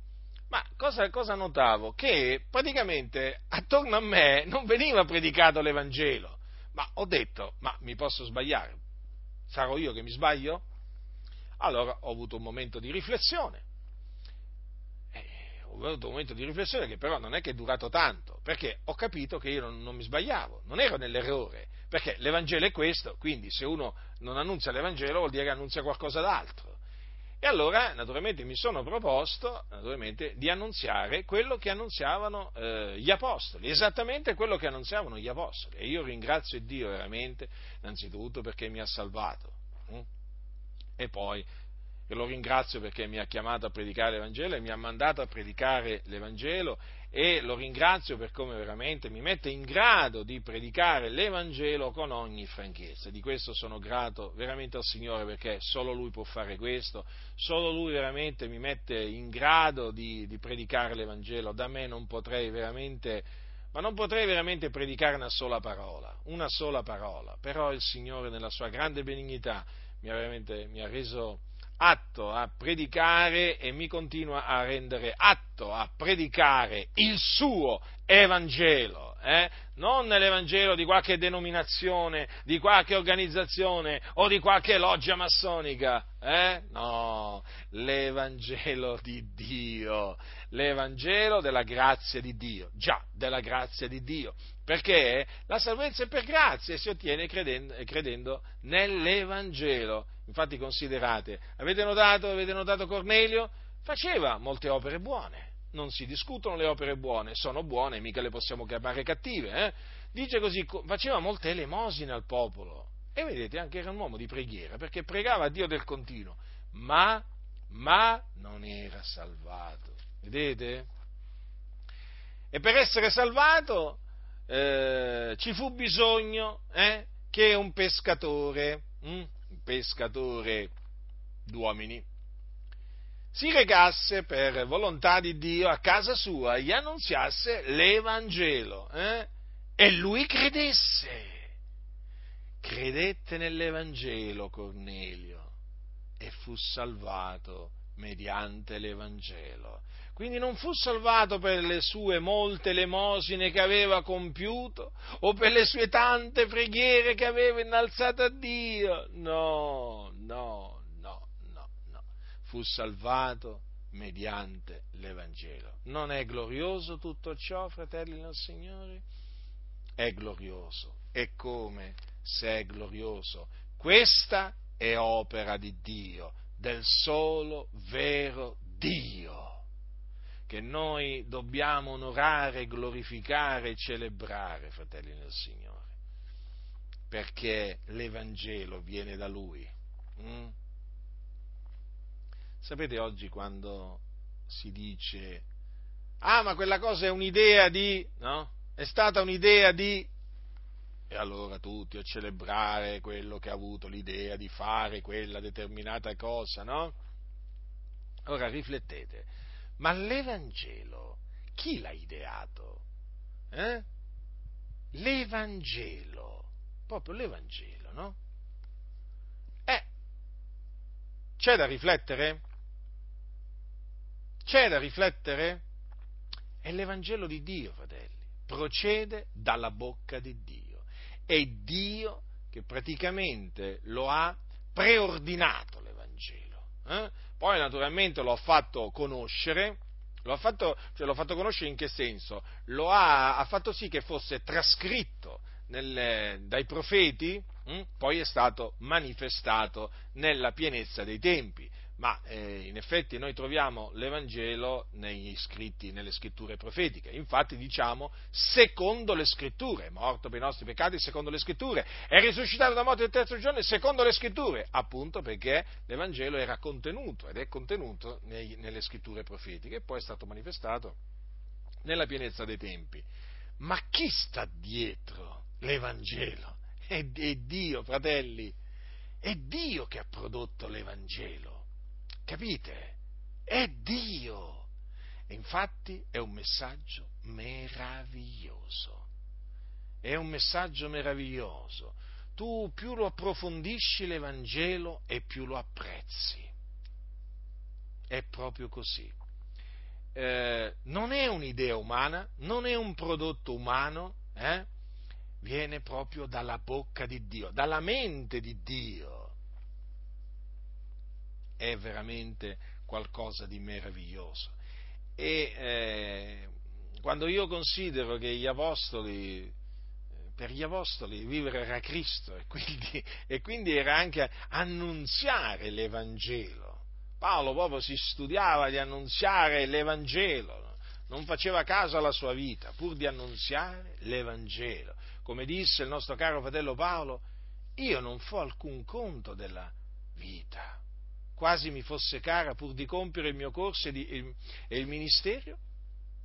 Ma cosa, cosa, notavo? Che praticamente attorno a me non veniva predicato l'Evangelo. Ma ho detto, ma mi posso sbagliare? Sarò io che mi sbaglio? Allora ho avuto un momento di riflessione. Eh, ho avuto un momento di riflessione che però non è che è durato tanto, perché ho capito che io non, non mi sbagliavo, non ero nell'errore, perché l'Evangelo è questo, quindi se uno non annunzia l'Evangelo vuol dire che annunzia qualcosa d'altro. E allora, naturalmente, mi sono proposto di annunziare quello che annunziavano eh, gli apostoli, esattamente quello che annunziavano gli apostoli. E io ringrazio Dio veramente, innanzitutto perché mi ha salvato. Hm? E poi lo ringrazio perché mi ha chiamato a predicare l'Evangelo e mi ha mandato a predicare l'Evangelo e lo ringrazio per come veramente mi mette in grado di predicare l'Evangelo con ogni franchezza. Di questo sono grato veramente al Signore perché solo Lui può fare questo, solo Lui veramente mi mette in grado di, di predicare l'Evangelo. Da me non potrei veramente, ma non potrei veramente predicare una sola parola, una sola parola, però il Signore nella sua grande benignità mi ha, mi ha reso atto a predicare e mi continua a rendere atto a predicare il suo Evangelo, eh? non l'Evangelo di qualche denominazione, di qualche organizzazione o di qualche loggia massonica, eh? no, l'Evangelo di Dio, l'Evangelo della grazia di Dio, già, della grazia di Dio, perché la salvezza è per grazia e si ottiene credendo, credendo nell'Evangelo. Infatti considerate, avete notato, avete notato Cornelio? Faceva molte opere buone, non si discutono le opere buone, sono buone, mica le possiamo chiamare cattive. Eh? Dice così, faceva molte elemosine al popolo. E vedete, anche era un uomo di preghiera, perché pregava a Dio del continuo, ma, ma non era salvato. Vedete? E per essere salvato eh, ci fu bisogno eh, che un pescatore, un pescatore d'uomini, si recasse per volontà di Dio a casa sua e gli annunziasse l'Evangelo eh? e lui credesse. Credette nell'Evangelo Cornelio e fu salvato mediante l'Evangelo. Quindi non fu salvato per le sue molte lemosine che aveva compiuto o per le sue tante preghiere che aveva innalzato a Dio. No, no, no, no, no. Fu salvato mediante l'Evangelo. Non è glorioso tutto ciò, fratelli del Signore? È glorioso. E come se è glorioso? Questa è opera di Dio, del solo vero Dio che noi dobbiamo onorare, glorificare e celebrare, fratelli del Signore, perché l'Evangelo viene da Lui. Mm? Sapete oggi quando si dice, ah ma quella cosa è un'idea di, no? È stata un'idea di... E allora tutti a celebrare quello che ha avuto l'idea di fare quella determinata cosa, no? Ora riflettete, ma l'Evangelo, chi l'ha ideato? Eh? L'Evangelo, proprio l'Evangelo, no? Eh, c'è da riflettere? C'è da riflettere? È l'Evangelo di Dio, fratelli, procede dalla bocca di Dio. È Dio che praticamente lo ha preordinato l'Evangelo. Eh? Poi naturalmente lo ha fatto conoscere, lo ha fatto, cioè l'ho fatto conoscere in che senso? Lo ha, ha fatto sì che fosse trascritto nelle, dai profeti, hm? poi è stato manifestato nella pienezza dei tempi ma eh, in effetti noi troviamo l'Evangelo scritti, nelle scritture profetiche. Infatti diciamo secondo le scritture, è morto per i nostri peccati secondo le scritture, è risuscitato da morte il terzo giorno secondo le scritture, appunto perché l'Evangelo era contenuto ed è contenuto nei, nelle scritture profetiche e poi è stato manifestato nella pienezza dei tempi. Ma chi sta dietro l'Evangelo? È, è Dio, fratelli, è Dio che ha prodotto l'Evangelo Capite? È Dio. E infatti è un messaggio meraviglioso. È un messaggio meraviglioso. Tu più lo approfondisci l'Evangelo e più lo apprezzi. È proprio così. Eh, non è un'idea umana, non è un prodotto umano, eh? viene proprio dalla bocca di Dio, dalla mente di Dio è veramente qualcosa di meraviglioso. E eh, quando io considero che gli apostoli, per gli apostoli vivere era Cristo e quindi, e quindi era anche annunziare l'Evangelo. Paolo proprio si studiava di annunziare l'Evangelo, non faceva caso alla sua vita, pur di annunziare l'Evangelo. Come disse il nostro caro fratello Paolo, io non fo alcun conto della vita, quasi mi fosse cara pur di compiere il mio corso e, di, e, e il ministero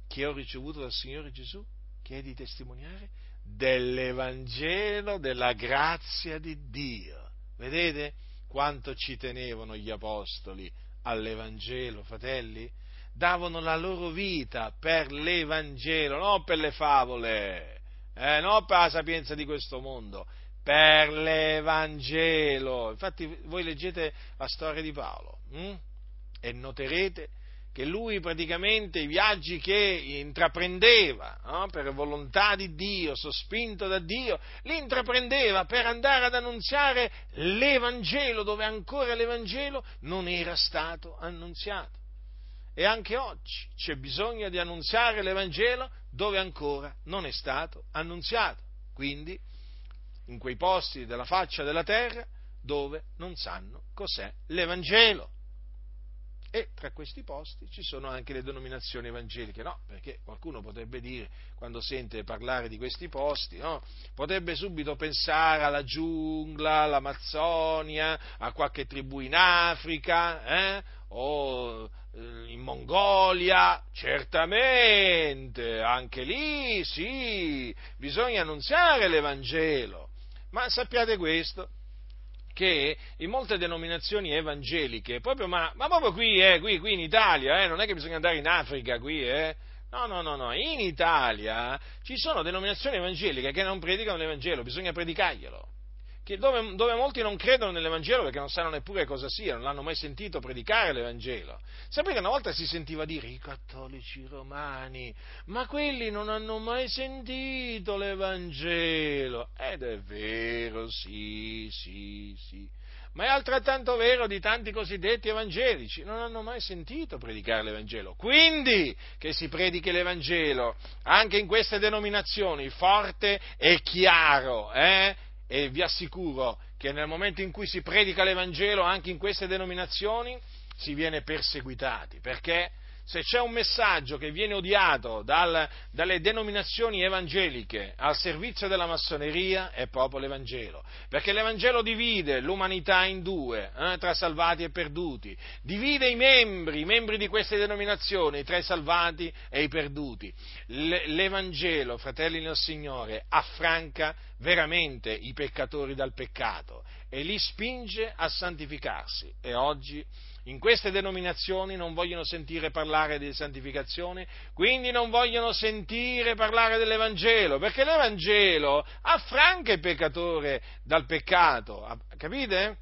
che ho ricevuto dal Signore Gesù, che è di testimoniare dell'Evangelo della grazia di Dio. Vedete quanto ci tenevano gli apostoli all'Evangelo, fratelli? Davano la loro vita per l'Evangelo, non per le favole, eh, non per la sapienza di questo mondo, per l'Evangelo. Infatti voi leggete la storia di Paolo hm? e noterete che lui praticamente i viaggi che intraprendeva no? per volontà di Dio, sospinto da Dio, li intraprendeva per andare ad annunziare l'Evangelo dove ancora l'Evangelo non era stato annunziato. E anche oggi c'è bisogno di annunziare l'Evangelo dove ancora non è stato annunziato. Quindi in quei posti della faccia della terra dove non sanno cos'è l'Evangelo. E tra questi posti ci sono anche le denominazioni evangeliche, no? Perché qualcuno potrebbe dire, quando sente parlare di questi posti, no? Potrebbe subito pensare alla giungla, all'Amazzonia, a qualche tribù in Africa, eh? o eh, in Mongolia, certamente, anche lì sì, bisogna annunziare l'Evangelo. Ma sappiate questo, che in molte denominazioni evangeliche, proprio, ma, ma, proprio qui, eh, qui, qui in Italia, eh, non è che bisogna andare in Africa qui, eh, No, no, no, no, in Italia ci sono denominazioni evangeliche che non predicano l'Evangelo, bisogna predicarglielo dove, dove, molti non credono nell'Evangelo perché non sanno neppure cosa sia, non l'hanno mai sentito predicare l'Evangelo. Sapete, una volta si sentiva dire i cattolici romani, ma quelli non hanno mai sentito l'Evangelo. Ed è vero, sì, sì, sì. Ma è altrettanto vero di tanti cosiddetti evangelici, non hanno mai sentito predicare l'Evangelo. Quindi che si predichi l'Evangelo anche in queste denominazioni, forte e chiaro, eh? E vi assicuro che nel momento in cui si predica l'Evangelo anche in queste denominazioni si viene perseguitati, perché se c'è un messaggio che viene odiato dal, dalle denominazioni evangeliche al servizio della massoneria è proprio l'Evangelo, perché l'Evangelo divide l'umanità in due, eh, tra salvati e perduti, divide i membri, i membri di queste denominazioni tra i salvati e i perduti. L'Evangelo, fratelli del Signore, affranca veramente i peccatori dal peccato e li spinge a santificarsi. E oggi in queste denominazioni non vogliono sentire parlare di santificazione, quindi non vogliono sentire parlare dell'Evangelo, perché l'Evangelo affranca il peccatore dal peccato, capite?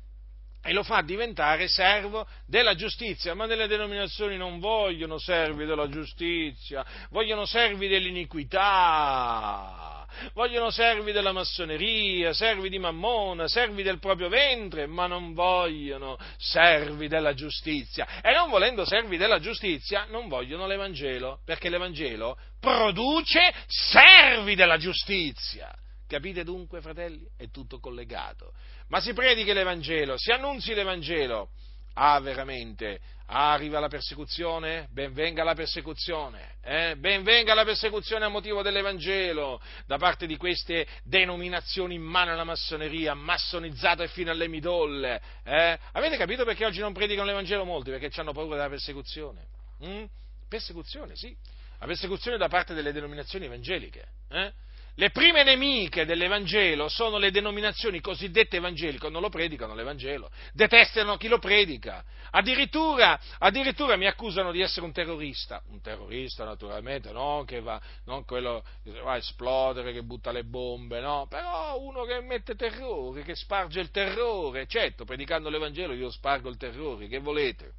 E lo fa diventare servo della giustizia, ma delle denominazioni non vogliono servi della giustizia, vogliono servi dell'iniquità vogliono servi della massoneria, servi di mammona, servi del proprio ventre, ma non vogliono servi della giustizia. E non volendo servi della giustizia, non vogliono l'Evangelo, perché l'Evangelo produce servi della giustizia. Capite dunque, fratelli? È tutto collegato. Ma si predichi l'Evangelo, si annunzi l'Evangelo. Ah, veramente, arriva la persecuzione? Benvenga la persecuzione, eh? benvenga la persecuzione a motivo dell'Evangelo da parte di queste denominazioni in mano alla massoneria, massonizzate fino alle midolle. Eh? Avete capito perché oggi non predicano l'Evangelo molti? Perché hanno paura della persecuzione. Mm? Persecuzione, sì, la persecuzione da parte delle denominazioni evangeliche. Eh? Le prime nemiche dell'Evangelo sono le denominazioni cosiddette evangeliche, non lo predicano l'Evangelo, detestano chi lo predica. Addirittura, addirittura mi accusano di essere un terrorista. Un terrorista, naturalmente, non che va, non quello che va a esplodere, che butta le bombe, no, però uno che mette terrore, che sparge il terrore. Certo, predicando l'Evangelo io spargo il terrore, che volete?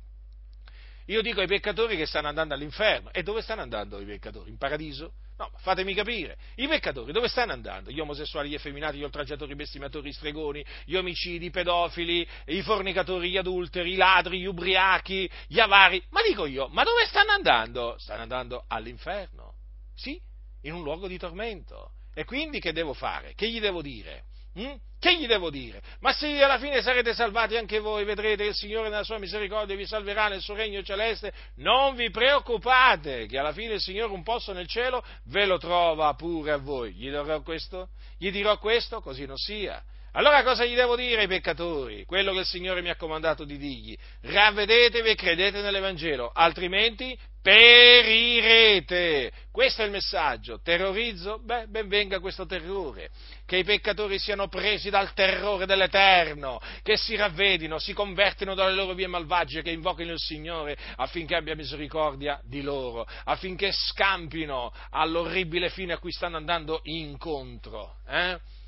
Io dico ai peccatori che stanno andando all'inferno. E dove stanno andando i peccatori? In paradiso? No, fatemi capire. I peccatori dove stanno andando? Gli omosessuali, gli effeminati, gli oltraggiatori, i bestimatori, i stregoni, gli omicidi, i pedofili, i fornicatori, gli adulteri, i ladri, gli ubriachi, gli avari. Ma dico io, ma dove stanno andando? Stanno andando all'inferno. Sì, in un luogo di tormento. E quindi che devo fare? Che gli devo dire? Hm? Che gli devo dire? Ma se alla fine sarete salvati anche voi, vedrete che il Signore nella sua misericordia vi salverà nel suo regno celeste, non vi preoccupate che alla fine il Signore un posto nel cielo ve lo trova pure a voi. Gli dirò questo? Gli dirò questo? Così non sia. Allora cosa gli devo dire ai peccatori? Quello che il Signore mi ha comandato di dirgli. Ravvedetevi e credete nell'Evangelo, altrimenti perirete. Questo è il messaggio. Terrorizzo? Beh, ben venga questo terrore. Che i peccatori siano presi dal terrore dell'Eterno, che si ravvedino, si convertino dalle loro vie malvagie, che invochino il Signore affinché abbia misericordia di loro, affinché scampino all'orribile fine a cui stanno andando incontro. Eh?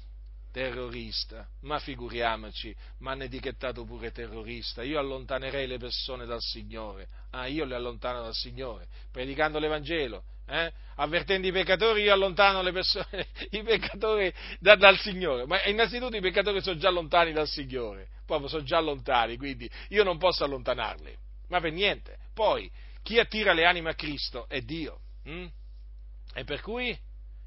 Terrorista, ma figuriamoci, mi hanno etichettato pure terrorista, io allontanerei le persone dal Signore, ah, io le allontano dal Signore, predicando l'Evangelo, eh? avvertendo i peccatori, io allontano le persone, i peccatori da, dal Signore, ma innanzitutto i peccatori sono già lontani dal Signore, proprio sono già lontani, quindi io non posso allontanarli, ma per niente. Poi, chi attira le anime a Cristo è Dio, hm? e per cui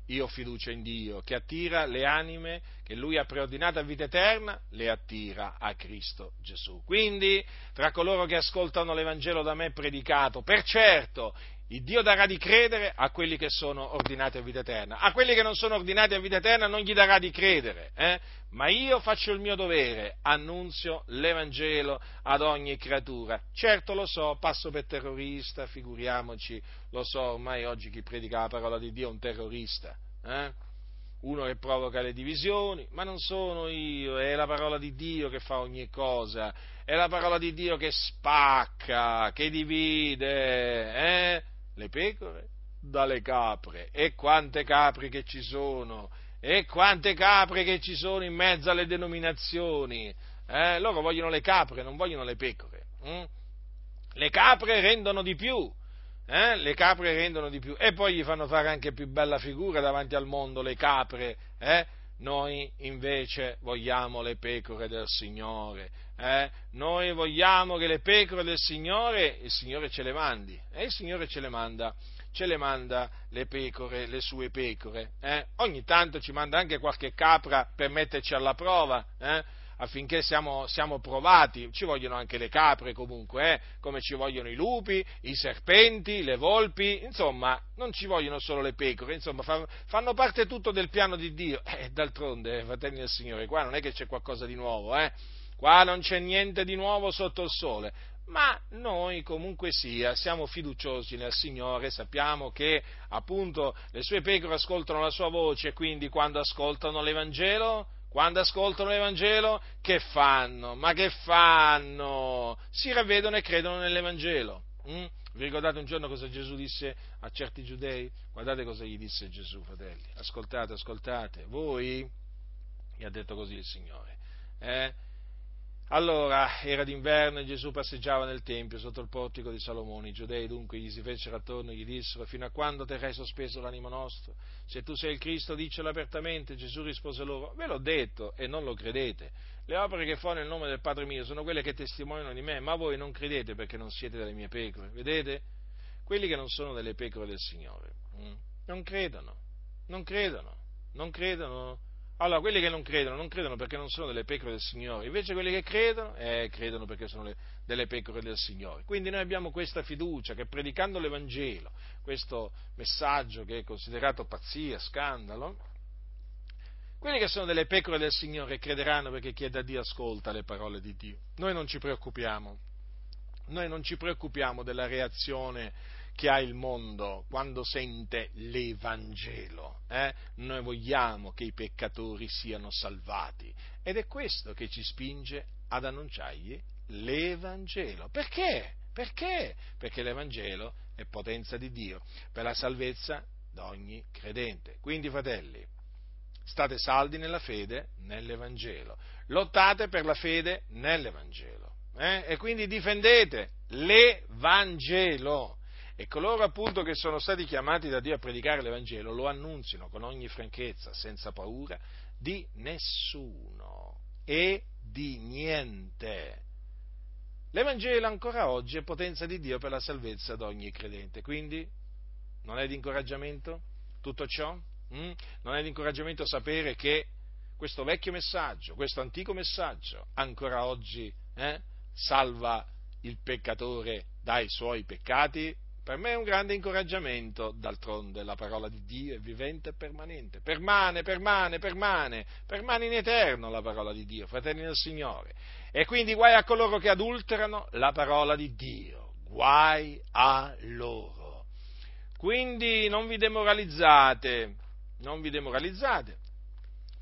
io ho fiducia in Dio, che attira le anime che Lui ha preordinato a vita eterna, le attira a Cristo Gesù. Quindi, tra coloro che ascoltano l'Evangelo da me predicato, per certo, il Dio darà di credere a quelli che sono ordinati a vita eterna. A quelli che non sono ordinati a vita eterna non gli darà di credere, eh? ma io faccio il mio dovere, annunzio l'Evangelo ad ogni creatura. Certo lo so, passo per terrorista, figuriamoci, lo so, ormai oggi chi predica la parola di Dio è un terrorista. Eh? Uno che provoca le divisioni, ma non sono io, è la parola di Dio che fa ogni cosa, è la parola di Dio che spacca, che divide, eh? Le pecore dalle capre. E quante capre che ci sono! E quante capre che ci sono in mezzo alle denominazioni! Eh? Loro vogliono le capre, non vogliono le pecore. Hm? Le capre rendono di più. Eh? Le capre rendono di più. E poi gli fanno fare anche più bella figura davanti al mondo le capre. Eh? Noi invece vogliamo le pecore del Signore. Eh? Noi vogliamo che le pecore del Signore, il Signore ce le mandi. E il Signore ce le manda, ce le manda le pecore, le sue pecore. Eh? Ogni tanto ci manda anche qualche capra per metterci alla prova. Eh? affinché siamo, siamo, provati, ci vogliono anche le capre comunque, eh? come ci vogliono i lupi, i serpenti, le volpi, insomma, non ci vogliono solo le pecore, insomma, fanno parte tutto del piano di Dio. Eh, d'altronde, fratelli del Signore, qua non è che c'è qualcosa di nuovo, eh? Qua non c'è niente di nuovo sotto il sole, ma noi comunque sia siamo fiduciosi nel Signore, sappiamo che appunto le sue pecore ascoltano la sua voce, quindi quando ascoltano l'Evangelo quando ascoltano l'Evangelo, che fanno? Ma che fanno? Si ravvedono e credono nell'Evangelo. Mm? Vi ricordate un giorno cosa Gesù disse a certi giudei? Guardate cosa gli disse Gesù, fratelli. Ascoltate, ascoltate. Voi, gli ha detto così il Signore, eh? Allora era d'inverno e Gesù passeggiava nel Tempio sotto il portico di Salomone. I giudei dunque gli si fecero attorno e gli dissero: Fino a quando terrai sospeso l'animo nostro? Se tu sei il Cristo, diccelo apertamente. Gesù rispose loro: Ve l'ho detto e non lo credete. Le opere che fa nel nome del Padre mio sono quelle che testimoniano di me, ma voi non credete perché non siete delle mie pecore. Vedete? Quelli che non sono delle pecore del Signore hm? non credono, non credono, non credono allora, quelli che non credono, non credono perché non sono delle pecore del Signore, invece quelli che credono, eh, credono perché sono le, delle pecore del Signore. Quindi noi abbiamo questa fiducia che predicando l'Evangelo, questo messaggio che è considerato pazzia, scandalo, quelli che sono delle pecore del Signore crederanno perché chi è da Dio ascolta le parole di Dio. Noi non ci preoccupiamo, noi non ci preoccupiamo della reazione che ha il mondo quando sente l'Evangelo. Eh? Noi vogliamo che i peccatori siano salvati ed è questo che ci spinge ad annunciargli l'Evangelo. Perché? Perché? Perché l'Evangelo è potenza di Dio per la salvezza di ogni credente. Quindi, fratelli, state saldi nella fede nell'Evangelo, lottate per la fede nell'Evangelo eh? e quindi difendete l'Evangelo e coloro appunto che sono stati chiamati da Dio a predicare l'Evangelo lo annunziano con ogni franchezza, senza paura di nessuno e di niente. L'Evangelo ancora oggi è potenza di Dio per la salvezza di ogni credente, quindi non è di incoraggiamento tutto ciò? Mm? Non è di incoraggiamento sapere che questo vecchio messaggio, questo antico messaggio, ancora oggi eh, salva il peccatore dai suoi peccati? Per me è un grande incoraggiamento, d'altronde la parola di Dio è vivente e permanente, permane, permane, permane, permane in eterno la parola di Dio, fratelli del Signore. E quindi guai a coloro che adulterano la parola di Dio, guai a loro. Quindi non vi demoralizzate, non vi demoralizzate.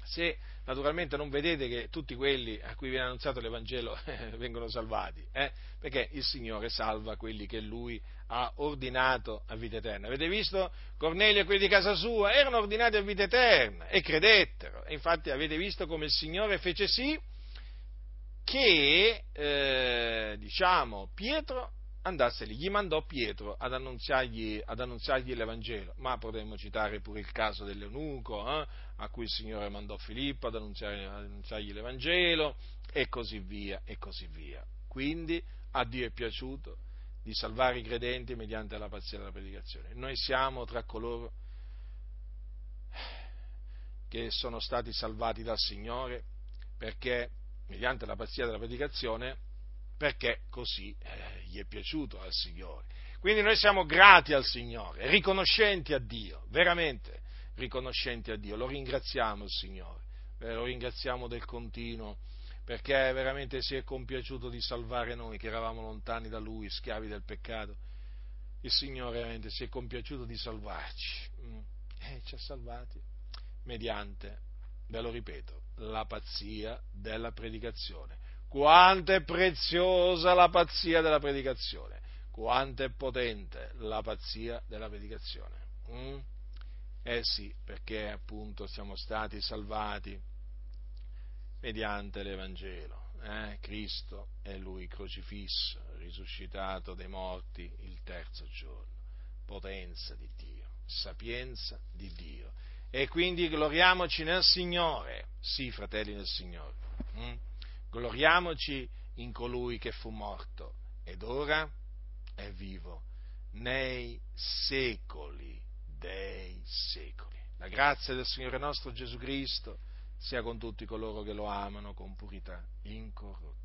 Se naturalmente non vedete che tutti quelli a cui viene annunziato l'Evangelo vengono salvati, eh? perché il Signore salva quelli che Lui ha ordinato a vita eterna. Avete visto? Cornelio e quelli di casa sua erano ordinati a vita eterna e credettero. E infatti avete visto come il Signore fece sì che, eh, diciamo, Pietro andasse lì, gli mandò Pietro ad annunziargli, ad annunziargli l'Evangelo, ma potremmo citare pure il caso dell'Eunuco, eh, a cui il Signore mandò Filippo ad, annunziargli, ad annunziargli l'Evangelo, e così via, e così via. Quindi a Dio è piaciuto di salvare i credenti mediante la pazienza della predicazione. Noi siamo tra coloro che sono stati salvati dal Signore perché, mediante la pazzia della predicazione, perché così eh, gli è piaciuto al Signore. Quindi noi siamo grati al Signore, riconoscenti a Dio, veramente riconoscenti a Dio, lo ringraziamo il Signore, eh, lo ringraziamo del continuo perché veramente si è compiaciuto di salvare noi che eravamo lontani da Lui, schiavi del peccato. Il Signore veramente si è compiaciuto di salvarci mm. e ci ha salvati mediante, ve lo ripeto, la pazzia della predicazione. Quanto è preziosa la pazzia della predicazione, quanto è potente la pazzia della predicazione. Mm? Eh sì, perché appunto siamo stati salvati mediante l'Evangelo. Eh? Cristo è Lui crocifisso, risuscitato dai morti il terzo giorno. Potenza di Dio, sapienza di Dio. E quindi gloriamoci nel Signore, sì fratelli nel Signore, hm? Gloriamoci in colui che fu morto ed ora è vivo nei secoli dei secoli. La grazia del Signore nostro Gesù Cristo sia con tutti coloro che lo amano con purità incorrotta.